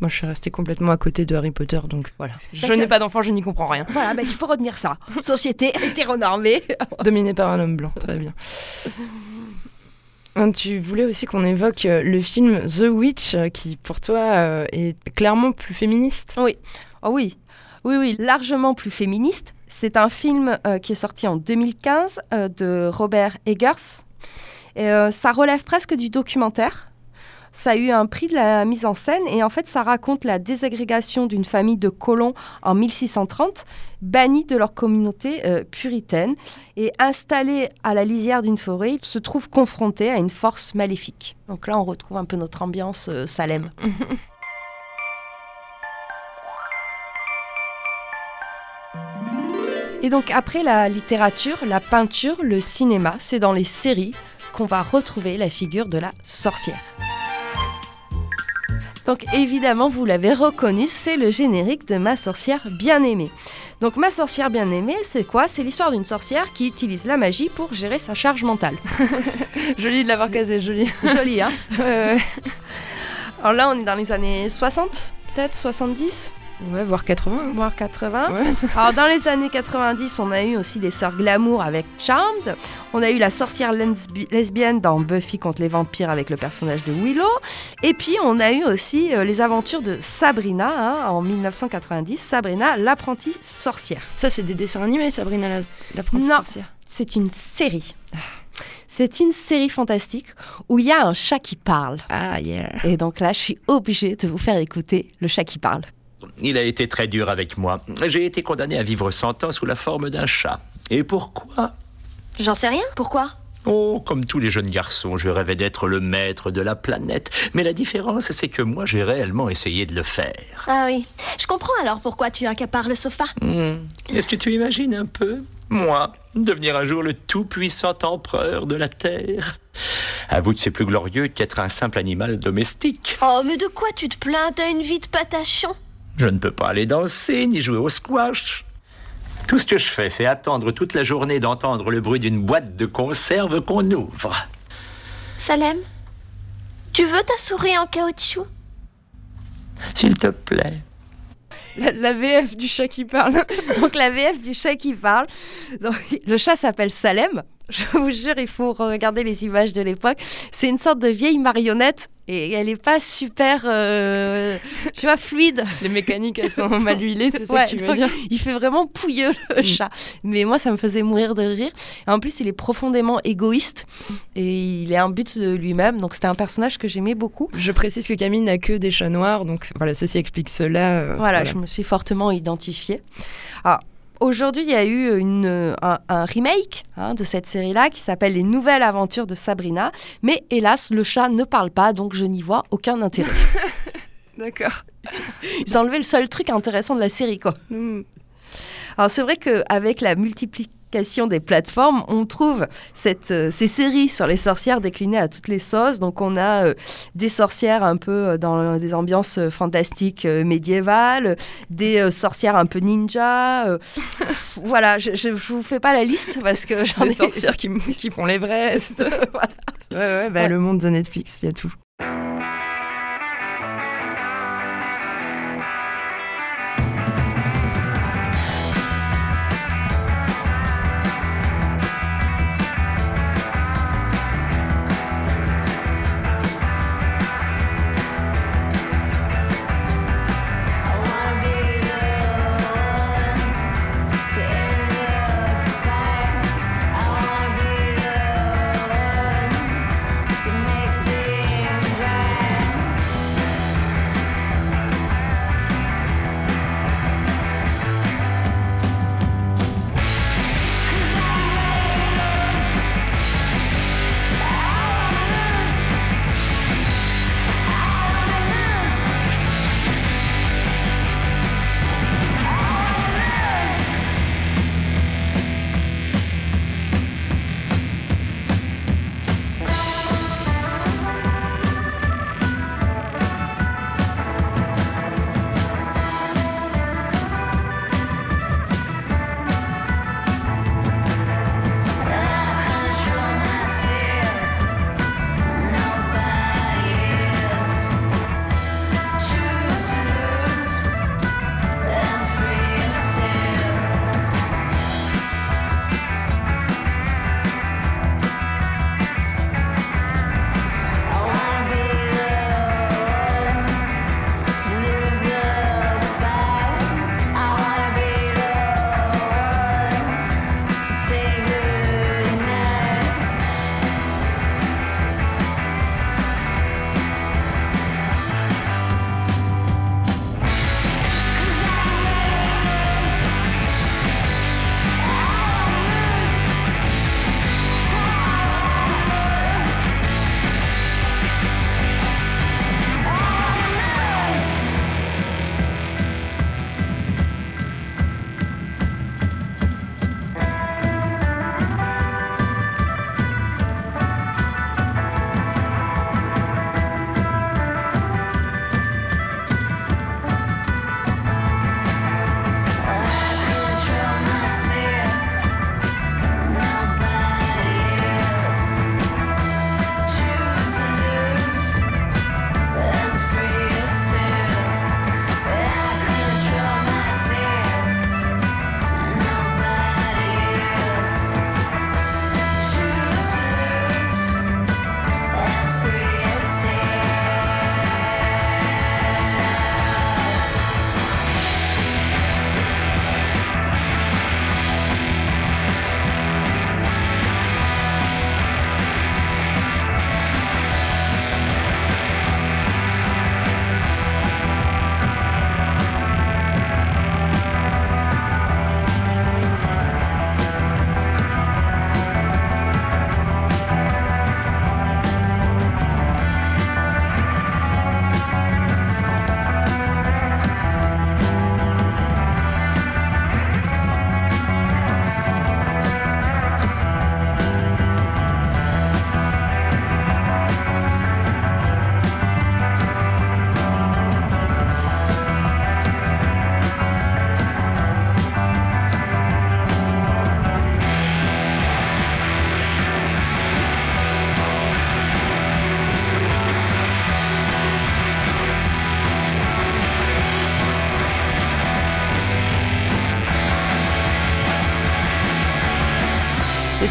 Moi, je suis restée complètement à côté de Harry Potter, donc voilà. Je n'ai pas d'enfant, je n'y comprends rien. Voilà, ben, tu peux retenir ça. Société (laughs) hétéronormée. Dominé par un homme blanc, très bien. (laughs) Hein, Tu voulais aussi qu'on évoque euh, le film The Witch, euh, qui pour toi euh, est clairement plus féministe. Oh oui, oui, oui, largement plus féministe. C'est un film qui est sorti en 2015 euh, de Robert Eggers. Ça relève presque du documentaire. Ça a eu un prix de la mise en scène et en fait ça raconte la désagrégation d'une famille de colons en 1630, bannis de leur communauté euh, puritaine et installés à la lisière d'une forêt, ils se trouvent confrontés à une force maléfique. Donc là on retrouve un peu notre ambiance euh, Salem. (laughs) Et donc après la littérature, la peinture, le cinéma, c'est dans les séries qu'on va retrouver la figure de la sorcière. Donc évidemment, vous l'avez reconnu, c'est le générique de Ma sorcière bien-aimée. Donc Ma sorcière bien-aimée, c'est quoi? C'est l'histoire d'une sorcière qui utilise la magie pour gérer sa charge mentale. (laughs) Joli de l'avoir casé, joli. Joli, hein? (laughs) Alors là, on est dans les années 60, peut-être 70, Ouais, voire 80. hein. voire 80. Ouais, ça- Alors dans les années 90, on a eu aussi des sœurs glamour avec Charmed. On a eu la sorcière lesbi- lesbienne dans Buffy contre les vampires avec le personnage de Willow. Et puis on a eu aussi euh, les aventures de Sabrina hein, en 1990. Sabrina, l'apprentie sorcière. ça, c'est des dessins animés, Sabrina la- l'apprentie Non. sorcière. C'est une série. C'est une série fantastique où il y a un chat qui parle. Ah, yeah. Et donc là, je suis obligée de vous faire écouter le chat qui parle. Il a été très dur avec moi. J'ai été condamné à vivre 100 ans sous la forme d'un chat. Et pourquoi? J'en sais rien. Pourquoi? Oh, comme tous les jeunes garçons, je rêvais d'être le maître de la planète. Mais la différence, c'est que moi, j'ai réellement essayé de le faire. Ah oui. Je comprends alors pourquoi tu accapares le sofa. Hmm. Est-ce que tu imagines un peu Moi, devenir un jour le tout-puissant empereur de la Terre? Avoue que c'est plus glorieux qu'être un simple animal domestique. Oh, mais de quoi tu te plains? T'as une vie de patachon. Je ne peux pas aller danser ni jouer au squash. Tout ce que je fais, c'est attendre toute la journée d'entendre le bruit d'une boîte de conserve qu'on ouvre. Salem Tu veux ta souris en caoutchouc? S'il te plaît. La, la VF du chat qui parle. (laughs) Donc la VF du chat qui parle. Donc, le chat s'appelle Salem. Je vous jure, il faut regarder les images de l'époque. C'est une sorte de vieille marionnette et elle n'est pas super, euh, tu vois, fluide. Les mécaniques, elles sont mal huilées, c'est ça Ouais, que tu veux dire il fait vraiment pouilleux le chat. Mais moi, ça me faisait mourir de rire. Et en plus, il est profondément égoïste et il est un but de lui-même. Donc c'était un personnage que j'aimais beaucoup. Je précise que Camille n'a que des chats noirs, donc voilà, ceci explique cela. euh, Voilà, je me suis fortement identifiée. Alors, aujourd'hui, il y a eu une, un, un remake hein, de cette série-là qui s'appelle Les Nouvelles Aventures de Sabrina. Mais hélas, le chat ne parle pas, donc je n'y vois aucun intérêt. (laughs) D'accord. Ils ont enlevé le seul truc intéressant de la série, quoi. Hmm. Alors, c'est vrai qu'avec la multiplication des plateformes, on trouve cette, euh, ces séries sur les sorcières déclinées à toutes les sauces. Donc, on a euh, des sorcières un peu euh, dans des ambiances fantastiques euh, médiévales, des sorcières un peu ninja. (laughs) voilà, je ne vous fais pas la liste parce que (laughs) j'en Des ai... sorcières qui, qui font l'Everest. (laughs) Voilà. Ouais, ouais, bah, Ouais. le monde de Netflix, il y a tout.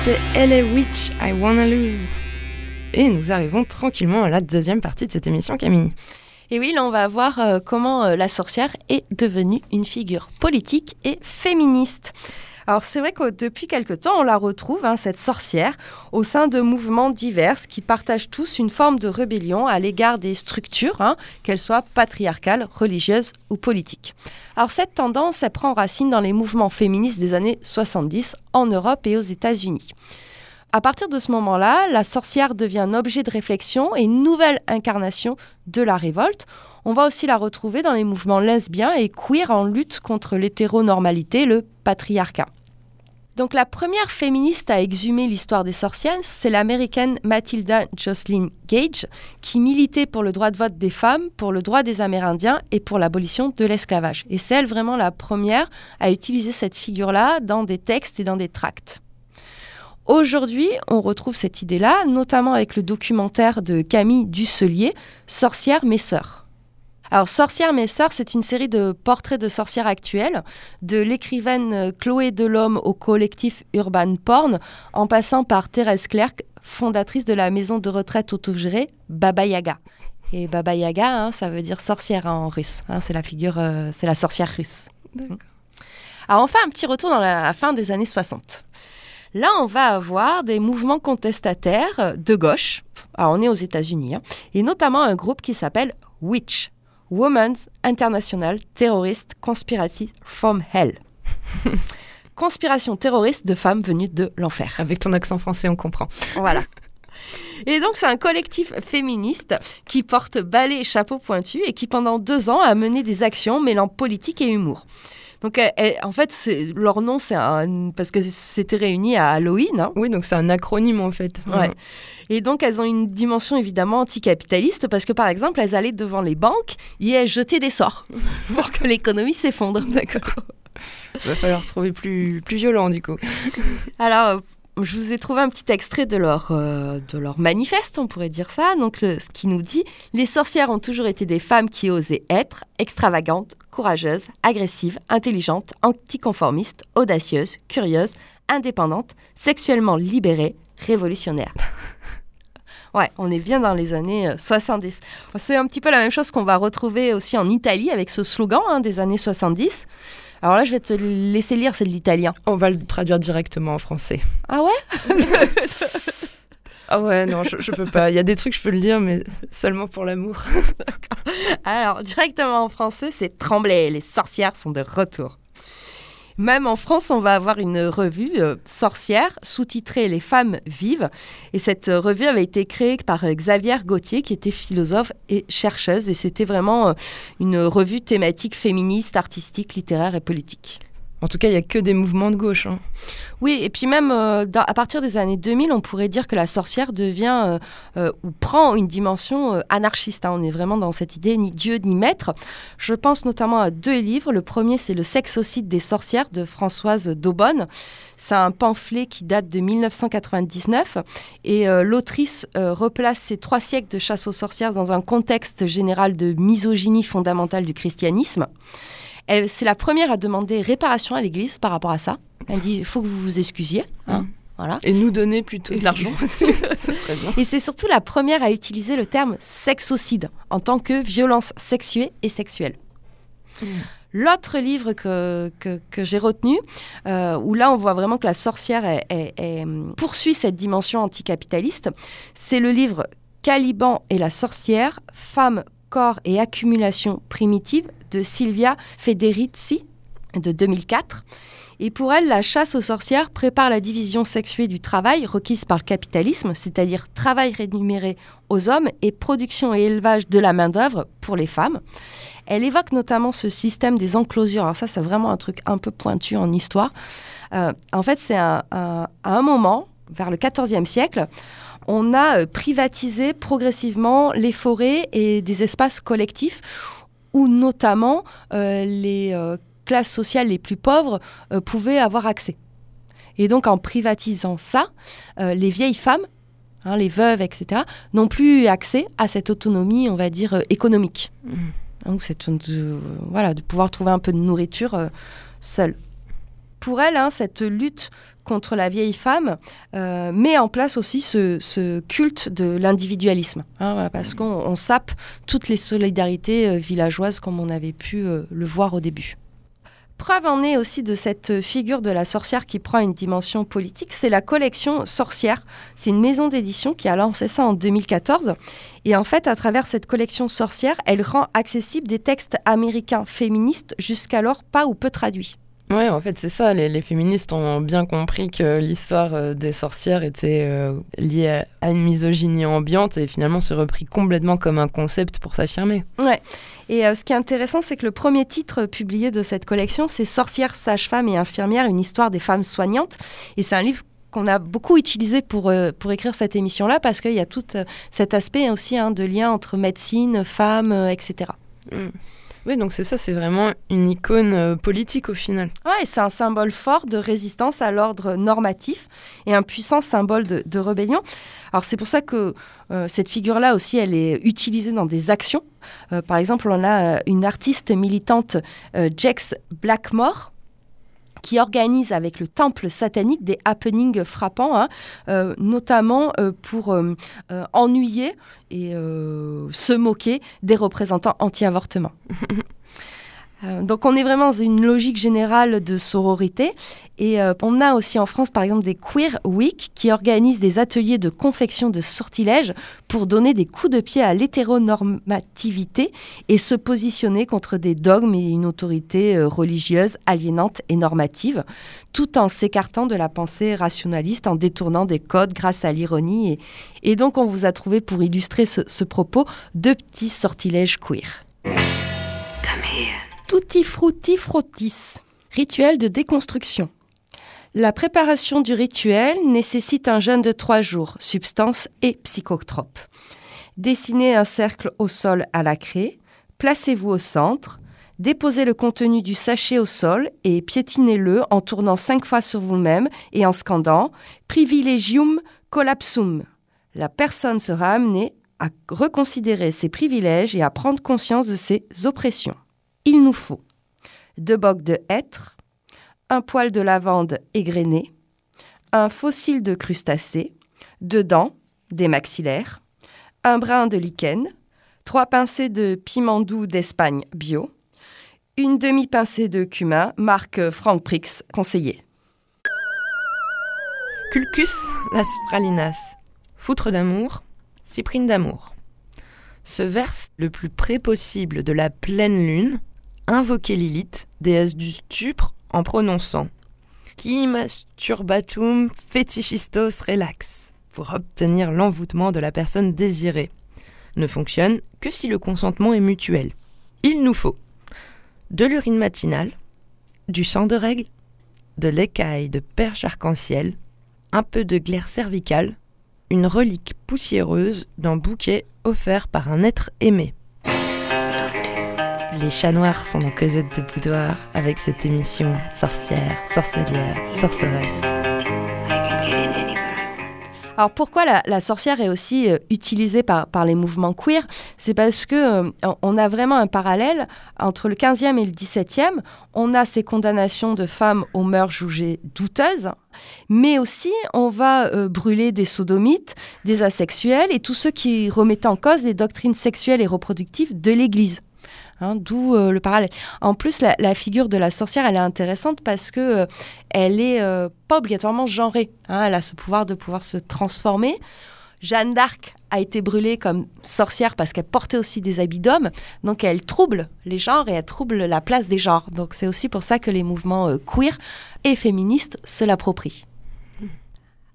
C'était LA Witch, I Wanna Lose. Et nous arrivons tranquillement à la deuxième partie de cette émission, Camille. Et oui, là, on va voir euh, comment euh, la sorcière est devenue une figure politique et féministe. Alors c'est vrai que depuis quelque temps, on la retrouve, hein, cette sorcière, au sein de mouvements divers qui partagent tous une forme de rébellion à l'égard des structures, hein, qu'elles soient patriarcales, religieuses ou politiques. Alors cette tendance, elle prend racine dans les mouvements féministes des années 70 en Europe et aux États-Unis. À partir de ce moment-là, la sorcière devient un objet de réflexion et une nouvelle incarnation de la révolte. On va aussi la retrouver dans les mouvements lesbiens et queer en lutte contre l'hétéronormalité, le patriarcat. Donc la première féministe à exhumer l'histoire des sorcières, c'est l'américaine Matilda Jocelyn Gage, qui militait pour le droit de vote des femmes, pour le droit des Amérindiens et pour l'abolition de l'esclavage. Et c'est elle vraiment la première à utiliser cette figure-là dans des textes et dans des tracts. Aujourd'hui, on retrouve cette idée-là, notamment avec le documentaire de Camille Dusselier, Sorcières mes sœurs. Alors, Sorcières mes sœurs, c'est une série de portraits de sorcières actuelles, de l'écrivaine Chloé Delhomme au collectif Urban Porn, en passant par Thérèse Clerc, fondatrice de la maison de retraite autogérée Baba Yaga. Et Baba Yaga, hein, ça veut dire sorcière en russe. Hein, c'est la figure, euh, c'est la sorcière russe. Alors, on fait un petit retour dans la fin des années 60. Là, on va avoir des mouvements contestataires de gauche. Alors, on est aux États-Unis, hein, et notamment un groupe qui s'appelle Witch, Women's International Terrorist Conspiracy from Hell. (laughs) Conspiration terroriste de femmes venues de l'enfer. Avec ton accent français, on comprend. Voilà. Et donc, c'est un collectif féministe qui porte balai et chapeau pointu et qui, pendant deux ans, a mené des actions mêlant politique et humour. Donc, en fait, leur nom, c'est parce que c'était réuni à Halloween. Hein. Oui, donc c'est un acronyme en fait. Ouais. Et donc, elles ont une dimension évidemment anticapitaliste parce que, par exemple, elles allaient devant les banques et elles jetaient des sorts (laughs) pour que l'économie s'effondre. D'accord. Il (laughs) va falloir trouver plus, plus violent du coup. Alors, je vous ai trouvé un petit extrait de leur, euh, de leur manifeste, on pourrait dire ça. Donc, ce qui nous dit Les sorcières ont toujours été des femmes qui osaient être extravagantes, courageuses, agressives, intelligentes, anticonformistes, audacieuses, curieuses, indépendantes, sexuellement libérées, révolutionnaires. (laughs) Ouais, on est bien dans les années 70. Euh, C'est un petit peu la même chose qu'on va retrouver aussi en Italie avec ce slogan hein, des années 70. Alors là, je vais te laisser lire, c'est de l'italien. On va le traduire directement en français. Ah ouais? (laughs) Ah ouais, non, je, je, peux pas. Il y a des trucs, je peux le dire, mais seulement pour l'amour. (laughs) Alors, directement en français, c'est Tremblay, les sorcières sont de retour. Même en France, on va avoir une revue euh, sorcière sous-titrée Les femmes vivent. Et cette euh, revue avait été créée par euh, Xavier Gauthier, qui était philosophe et chercheuse. Et c'était vraiment une revue thématique féministe, artistique, littéraire et politique. En tout cas, il n'y a que des mouvements de gauche. Hein. Oui, et puis même euh, à partir des années 2000, on pourrait dire que la sorcière devient euh, euh, ou prend une dimension anarchiste. hein. On est vraiment dans cette idée ni Dieu ni maître. Je pense notamment à deux livres. Le premier, c'est Le sexocide des sorcières de Françoise Daubonne. C'est un pamphlet qui date de 1999 et l'autrice replace ces trois siècles de chasse aux sorcières dans un contexte général de misogynie fondamentale du christianisme. Elle- C'est la première à demander réparation à l'Église par rapport à ça. Elle dit il faut que vous vous excusiez. hein. Mm. Voilà. Et nous donner plutôt de l'argent. (laughs) (laughs) Et c'est surtout la première à utiliser le terme sexocide en tant que violence sexuée et sexuelle. L'autre livre que, que, que j'ai retenu, euh, où là on voit vraiment que la sorcière est- est- est, poursuit cette dimension anticapitaliste, c'est le livre Caliban et la sorcière, femmes, corps et accumulation primitive de Silvia Federici de 2004. Et pour elle, la chasse aux sorcières prépare la division sexuée du travail requise par le capitalisme, c'est-à-dire travail rémunéré aux hommes et production et élevage de la main-d'œuvre pour les femmes. Elle évoque notamment ce système des enclosures. Alors ça, c'est vraiment un truc un peu pointu en histoire. Euh, en fait, c'est à un moment, vers le XIVe siècle, on a euh, privatisé progressivement les forêts et des espaces collectifs où notamment euh, les euh, classes sociales les plus pauvres euh, pouvaient avoir accès. Et donc en privatisant ça, les vieilles femmes, hein, les veuves, etc., n'ont plus eu accès à cette autonomie, on va dire, euh, économique. Hein, ou cette, de, voilà, de pouvoir trouver un peu de nourriture euh, seule. Pour elle, hein, cette lutte contre la vieille femme euh, met en place aussi ce, culte de l'individualisme, hein, parce qu'on on sape toutes les solidarités euh, villageoises comme on avait pu euh, le voir au début. Preuve en est aussi de cette figure de la sorcière qui prend une dimension politique, c'est la collection Sorcière. C'est une maison d'édition qui a lancé ça en 2014. Et en fait, à travers cette collection Sorcière, elle rend accessible des textes américains féministes jusqu'alors pas ou peu traduits. Ouais, en fait, c'est ça. Les, les féministes ont bien compris que l'histoire euh, des sorcières était euh, liée à, une misogynie ambiante et finalement se repris complètement comme un concept pour s'affirmer. Ouais. Et euh, ce qui est intéressant, c'est que le premier titre publié de cette collection, c'est Sorcières, sages-femmes et infirmières, une histoire des femmes soignantes. Et c'est un livre qu'on a beaucoup utilisé pour, euh, pour écrire cette émission-là parce qu'il y a tout cet aspect aussi hein, de lien entre médecine, femmes, etc. Mm. Oui, donc c'est ça, c'est vraiment une icône euh, politique au final. Et c'est un symbole fort de résistance à l'ordre normatif et un puissant symbole de, rébellion. Alors c'est pour ça que euh, cette figure-là aussi, elle est utilisée dans des actions. Euh, par exemple, on a une artiste militante, Jex Blackmore, qui organise avec le temple satanique des happenings frappants, hein, euh, notamment euh, pour euh, ennuyer et se moquer des représentants anti-avortement. (laughs) Euh, donc on est vraiment dans une logique générale de sororité et euh, on a aussi en France par exemple des Queer Week qui organisent des ateliers de confection de sortilèges pour donner des coups de pied à l'hétéronormativité et se positionner contre des dogmes et une autorité euh, religieuse aliénante et normative, tout en s'écartant de la pensée rationaliste, en détournant des codes grâce à l'ironie. Et, donc on vous a trouvé pour illustrer ce propos deux petits sortilèges queer. Tutti. Rituel de déconstruction. La préparation du rituel nécessite un jeûne de trois jours, substance et psychotrope. Dessinez un cercle au sol à la craie, placez-vous au centre, déposez le contenu du sachet au sol et piétinez-le en tournant cinq fois sur vous-même et en scandant Privilegium collapsum. La personne sera amenée à reconsidérer ses privilèges et à prendre conscience de ses oppressions. Il nous faut deux bocs de hêtre, un poil de lavande égrené, un fossile de crustacé, deux dents, des maxillaires, un brin de lichen, trois pincées de piment doux d'Espagne bio, une demi-pincée de cumin, marque Frank Prix, conseillé. Culcus las pralinas, foutre d'amour, cyprine d'amour. Se verse le plus près possible de la pleine lune, invoquer Lilith, déesse du stupre, en prononçant Qui masturbatum fetichistos relax pour obtenir l'envoûtement de la personne désirée. Ne fonctionne que si le consentement est mutuel. Il nous faut de l'urine matinale, du sang de règle, de l'écaille de perche arc-en-ciel, un peu de glaire cervicale, une relique poussiéreuse d'un bouquet offert par un être aimé. Les chats noirs sont dans Cosette de Boudoir avec cette émission sorcière, sorcelière, sorceresse. Alors pourquoi la, sorcière est aussi euh, utilisée par, par les mouvements queer? C'est parce que euh, on a vraiment un parallèle entre le 15e et le 17e. On a ces condamnations de femmes aux mœurs jugées douteuses, mais aussi on va euh, brûler des sodomites, des asexuels et tous ceux qui remettaient en cause les doctrines sexuelles et reproductives de l'Église. Hein, D'où euh, le parallèle. En plus, la, la, figure de la sorcière, elle est intéressante parce que euh, elle est euh, pas obligatoirement genrée. Hein, elle a ce pouvoir de pouvoir se transformer. Jeanne d'Arc a été brûlée comme sorcière parce qu'elle portait aussi des habits d'homme, donc elle trouble les genres et elle trouble la place des genres. Donc c'est aussi pour ça que les mouvements euh, queer et féministes se l'approprient.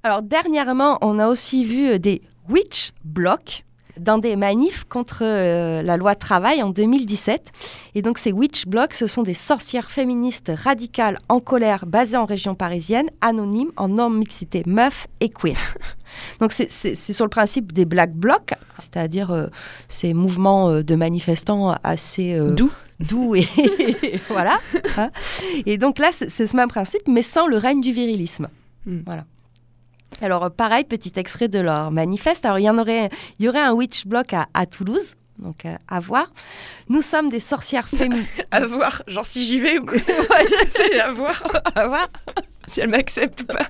Alors dernièrement, on a aussi vu des witch blocks dans des manifs contre euh, la loi travail en 2017. Et donc ces witch blocks, ce sont des sorcières féministes radicales en colère basées en région parisienne, anonymes, en non-mixité meuf et queer. (laughs) donc c'est sur le principe des black blocs, c'est-à-dire euh, ces mouvements euh, de manifestants assez... doux doux (laughs) et voilà. Hein. Et donc là, c'est ce même principe, mais sans le règne du virilisme. Mm. Voilà. Alors, pareil, petit extrait de leur manifeste. Alors, il y, en aurait, il y aurait un witch block à, à Toulouse. Donc, euh, à voir. Nous sommes des sorcières féminines. (laughs) à voir Genre, si j'y vais ou quoi? (laughs) C'est à voir. (laughs) à voir. si elle m'accepte ou pas.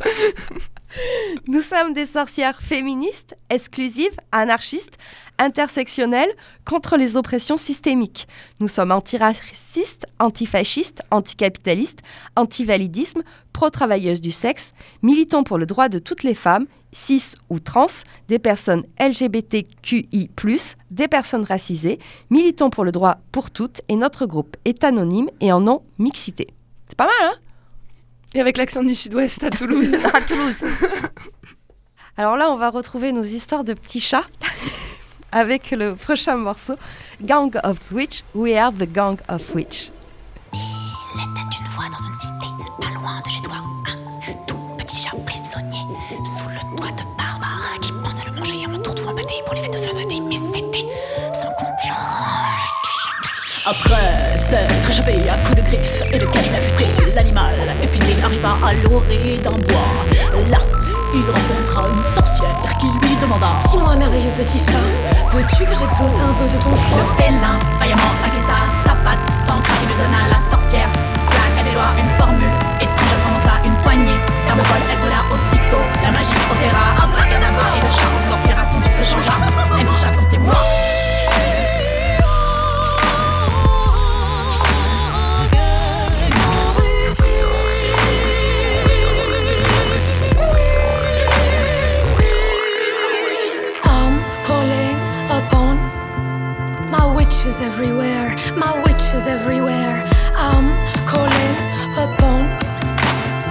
Nous sommes des sorcières féministes, exclusives, anarchistes, intersectionnelles, contre les oppressions systémiques. Nous sommes antiracistes, antifascistes, anticapitalistes, antivalidisme, pro-travailleuses du sexe, militons pour le droit de toutes les femmes, cis ou trans, des personnes LGBTQI+, des personnes racisées, militons pour le droit pour toutes et notre groupe est anonyme et en non-mixité. C'est pas mal, hein? Et avec l'accent du sud-ouest à Toulouse. (laughs) à Toulouse. Alors là, on va retrouver nos histoires de petits chats avec le prochain morceau, Gang of Witch. We are the Gang of Witch. Il était une fois dans une cité, pas loin de chez toi, un tout petit chat prisonnier sous le toit de barbares qui pensait le manger en tour tout embêté pour les fêtes de fin d'année. Mais c'était sans compter Après s'être échappé à coups de griffes et de canines affûtées, l'animal épuisé arriva à l'orée d'un bois. Là, il rencontra une sorcière qui demanda Dis-moi, merveilleux petit chat, veux-tu que j'exauce un vœu de ton choix? Le félin, vaillamment glissa sa patte, sans crainte, il donna à la sorcière. Claqua des doigts une formule, étrange, commença une poignée. D'herbe folle, elle brûla aussitôt. La magie opéra, un bracadabra et le chat en sorcière à son se changea. MC chaton, c'est moi. Witches everywhere, my witches everywhere. I'm calling upon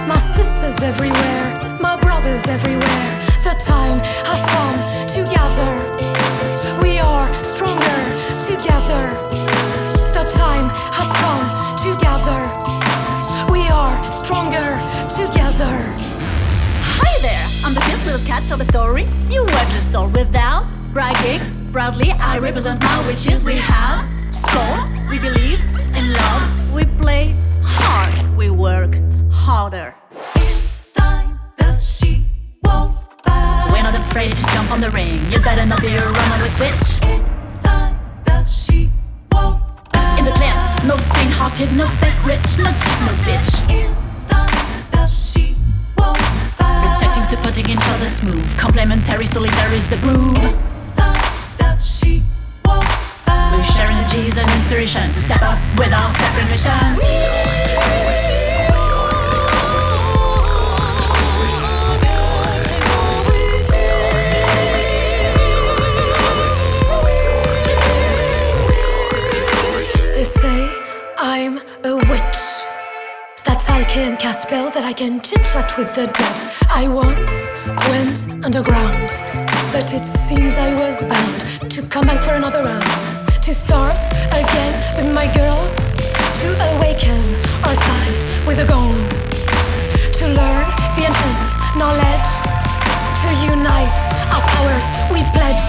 my sisters everywhere, my brothers everywhere. The time has come together. We are stronger together. The time has come together. We are stronger together. Hi there, I'm the fierce little cat of the story. You were just all without bragging. Proudly, I represent my witches. We have soul, we believe in love. We play hard, we work harder. Inside the she wolf We're not afraid to jump on the ring. You better not be a runaway switch. Inside the she wolf In the clear, no faint-hearted, no fake rich, no cheap, no bitch. Inside the she Protecting, supporting each other's move. Complementary, solidary's the groove. Energies and inspiration to step up with our separate mission. They say I'm a witch. That I can cast spells, that I can chit chat with the dead. I once went underground, but it seems I was bound to come back for another round. To start again with my girls, to awaken our side with a goal, To learn the ancient knowledge, to unite our powers, we pledge.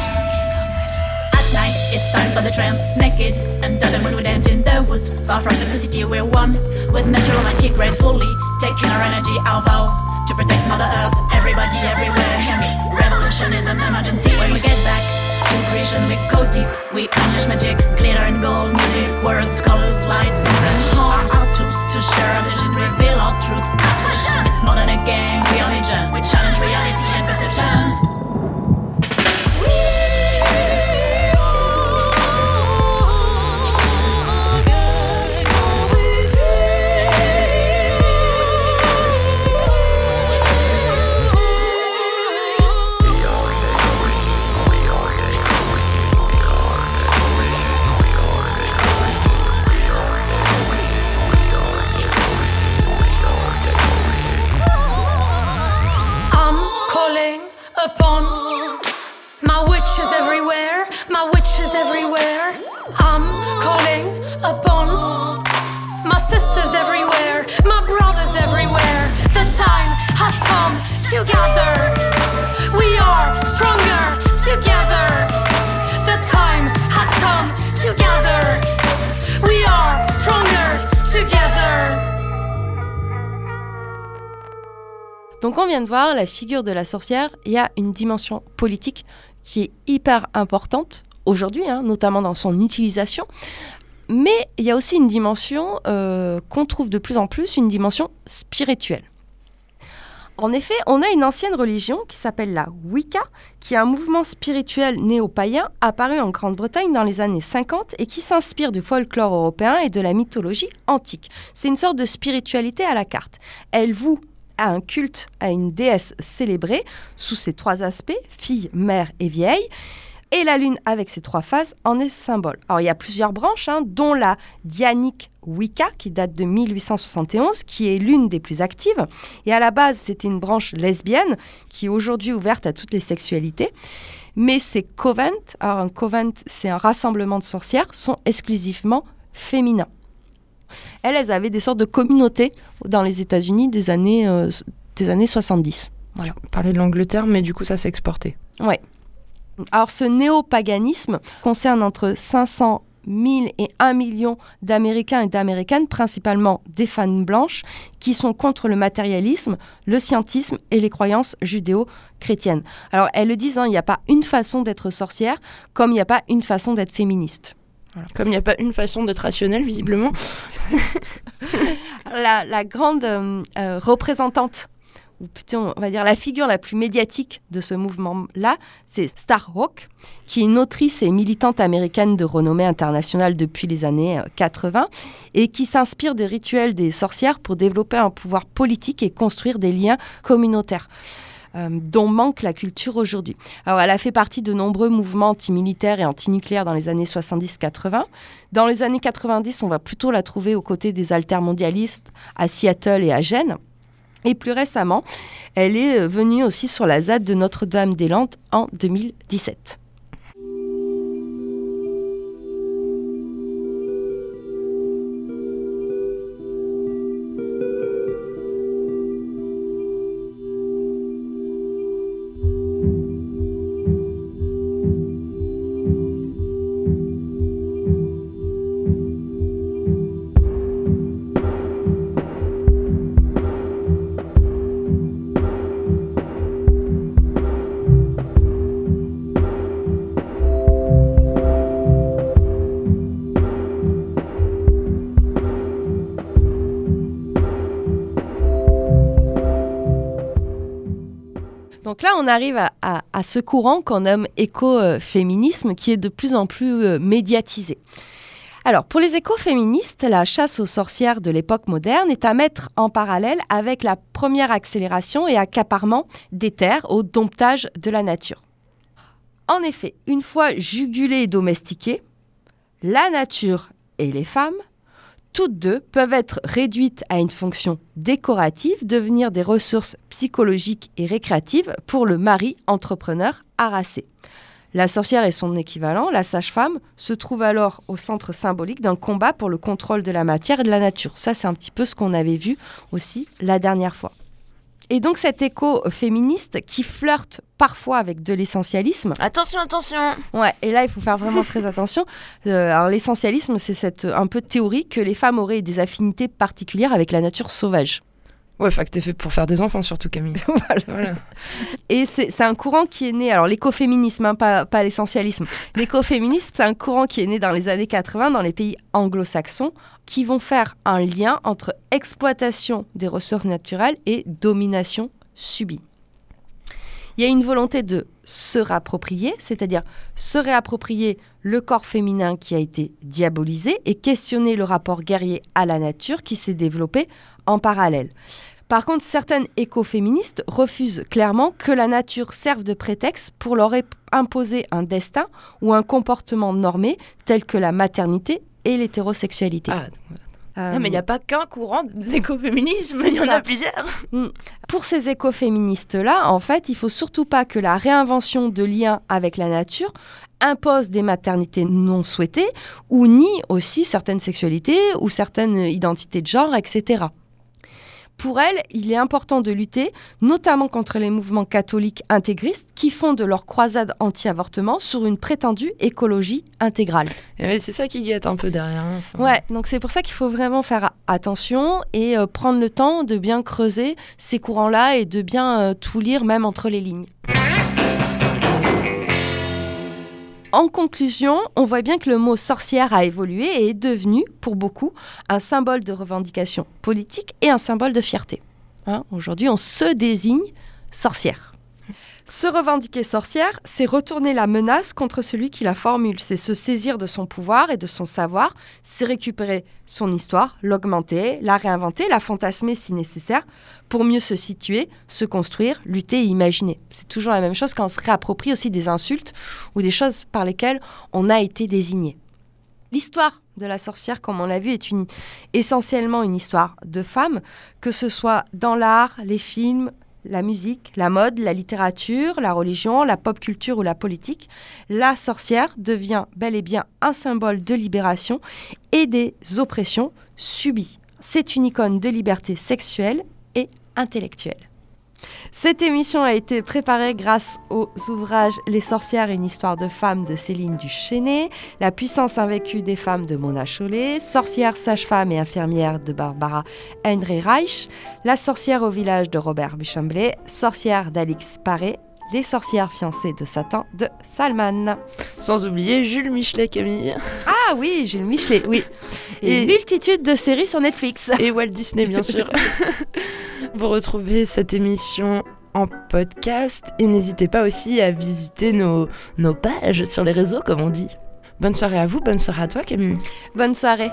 At night, it's time for the trance. Naked and done when we dance in the woods. Far from toxicity, we're one with natural magic gratefully. Taking our energy, our vow to protect Mother Earth. Everybody, everywhere, hear me. Revolution is an emergency. When we get back to creation, we go deep. We unleash magic, glitter and gold, music, words, colors, light, songs, and hearts. Our tools to share our vision, reveal our truth. Aspiration. It's more than a game, we are legion. We challenge reality and perception. Together. We are stronger together. The time has come together. We are stronger together. Donc on vient de voir la figure de la sorcière, il y a une dimension politique qui est hyper importante aujourd'hui, hein, notamment dans son utilisation. Mais il y a aussi une dimension euh, qu'on trouve de plus en plus, une dimension spirituelle. En effet, on a une ancienne religion qui s'appelle la Wicca, qui est un mouvement spirituel néo-païen apparu en Grande-Bretagne dans les années 50 et qui s'inspire du folklore européen et de la mythologie antique. C'est une sorte de spiritualité à la carte. Elle voue à un culte à une déesse célébrée sous ses trois aspects, fille, mère et vieille. Et la lune, avec ses trois phases, en est symbole. Alors, il y a plusieurs branches, hein, dont la Dianique Wicca, qui date de 1871, qui est l'une des plus actives. Et à la base, c'était une branche lesbienne, qui est aujourd'hui ouverte à toutes les sexualités. Mais ces covents, alors un covent, c'est un rassemblement de sorcières, sont exclusivement féminins. Elles, elles avaient des sortes de communautés dans les États-Unis des années, euh, des années 70. Voilà. Parlais de l'Angleterre, mais du coup, ça s'est exporté. Ouais. Alors ce néopaganisme concerne entre 500 000 et 1 million d'Américains et d'Américaines, principalement des femmes blanches, qui sont contre le matérialisme, le scientisme et les croyances judéo-chrétiennes. Alors elles le disent, hein, il n'y a pas une façon d'être sorcière, comme il n'y a pas une façon d'être féministe. Voilà. Comme il n'y a pas une façon d'être rationnelle, visiblement. (laughs) la, la, grande euh, euh, représentante on va dire la figure la plus médiatique de ce mouvement-là, c'est Starhawk, qui est une autrice et militante américaine de renommée internationale depuis les années 80 et qui s'inspire des rituels des sorcières pour développer un pouvoir politique et construire des liens communautaires. Euh, dont manque la culture aujourd'hui. Alors, elle a fait partie de nombreux mouvements antimilitaires et antinucléaires dans les années 70-80. Dans les années 90, on va plutôt la trouver aux côtés des altermondialistes à Seattle et à Gênes. Et plus récemment, elle est venue aussi sur la ZAD de Notre-Dame-des-Landes en 2017. On arrive à, ce courant qu'on nomme écoféminisme, qui est de plus en plus euh, médiatisé. Alors, pour les écoféministes, la chasse aux sorcières de l'époque moderne est à mettre en parallèle avec la première accélération et accaparement des terres au domptage de la nature. En effet, une fois jugulées et domestiquées, la nature et les femmes toutes deux peuvent être réduites à une fonction décorative, devenir des ressources psychologiques et récréatives pour le mari entrepreneur harassé. La sorcière et son équivalent, la sage-femme, se trouvent alors au centre symbolique d'un combat pour le contrôle de la matière et de la nature. Ça, c'est un petit peu ce qu'on avait vu aussi la dernière fois. Et donc cet écho féministe qui flirte parfois avec de l'essentialisme. Attention, attention Ouais, et là il faut faire vraiment très (laughs) attention. Euh, alors l'essentialisme, c'est cette un peu théorie que les femmes auraient des affinités particulières avec la nature sauvage. Ouais, fait que t'es fait pour faire des enfants surtout Camille. (laughs) voilà. voilà. Et c'est un courant qui est né, alors l'écoféminisme, hein, pas, pas l'essentialisme. (laughs) L'écoféminisme, c'est un courant qui est né dans les années 80 dans les pays anglo-saxons qui vont faire un lien entre exploitation des ressources naturelles et domination subie. Il y a une volonté de se réapproprier, c'est-à-dire se réapproprier le corps féminin qui a été diabolisé et questionner le rapport guerrier à la nature qui s'est développé en parallèle. Par contre, certaines écoféministes refusent clairement que la nature serve de prétexte pour leur imposer un destin ou un comportement normé tel que la maternité et l'hétérosexualité. Ah, euh, non, mais il n'y a pas qu'un courant d'écoféminisme, il y en a plusieurs. Mm. Pour ces écoféministes-là, en fait, il faut surtout pas que la réinvention de liens avec la nature impose des maternités non souhaitées ou nie aussi certaines sexualités ou certaines identités de genre, etc. Pour elle, il est important de lutter, notamment contre les mouvements catholiques intégristes qui font de leur croisade anti-avortement sur une prétendue écologie intégrale. Et c'est ça qui guette un peu derrière. hein, Enfin... Ouais, donc c'est pour ça qu'il faut vraiment faire attention et euh, prendre le temps de bien creuser ces courants-là et de bien euh, tout lire, même entre les lignes. En conclusion, on voit bien que le mot sorcière a évolué et est devenu, pour beaucoup, un symbole de revendication politique et un symbole de fierté. Hein, Aujourd'hui, on se désigne sorcière. Se revendiquer sorcière, c'est retourner la menace contre celui qui la formule, c'est se saisir de son pouvoir et de son savoir, c'est récupérer son histoire, l'augmenter, la réinventer, la fantasmer si nécessaire, pour mieux se situer, se construire, lutter et imaginer. C'est toujours la même chose quand on se réapproprie aussi des insultes ou des choses par lesquelles on a été désigné. L'histoire de la sorcière, comme on l'a vu, est essentiellement une histoire de femmes, que ce soit dans l'art, les films, la musique, la mode, la littérature, la religion, la pop culture ou la politique, la sorcière devient bel et bien un symbole de libération et des oppressions subies. C'est une icône de liberté sexuelle et intellectuelle. Cette émission a été préparée grâce aux ouvrages Les sorcières, une histoire de femmes de Céline Duchesnay, La puissance invaincue des femmes de Mona Chollet, Sorcière, sage-femme et infirmière de Barbara Henry Reich, La sorcière au village de Robert Buchamblay, Sorcière d'Alix Paré, Les sorcières fiancées de Satan de Salman. Sans oublier Jules Michelet, Camille. Ah oui, Jules Michelet, oui. Et, Et- multitude de séries sur Netflix. Et Walt Disney, bien sûr. (laughs) Vous retrouvez cette émission en podcast et n'hésitez pas aussi à visiter nos, nos pages sur les réseaux, comme on dit. Bonne soirée à vous, bonne soirée à toi, Camille. Bonne soirée.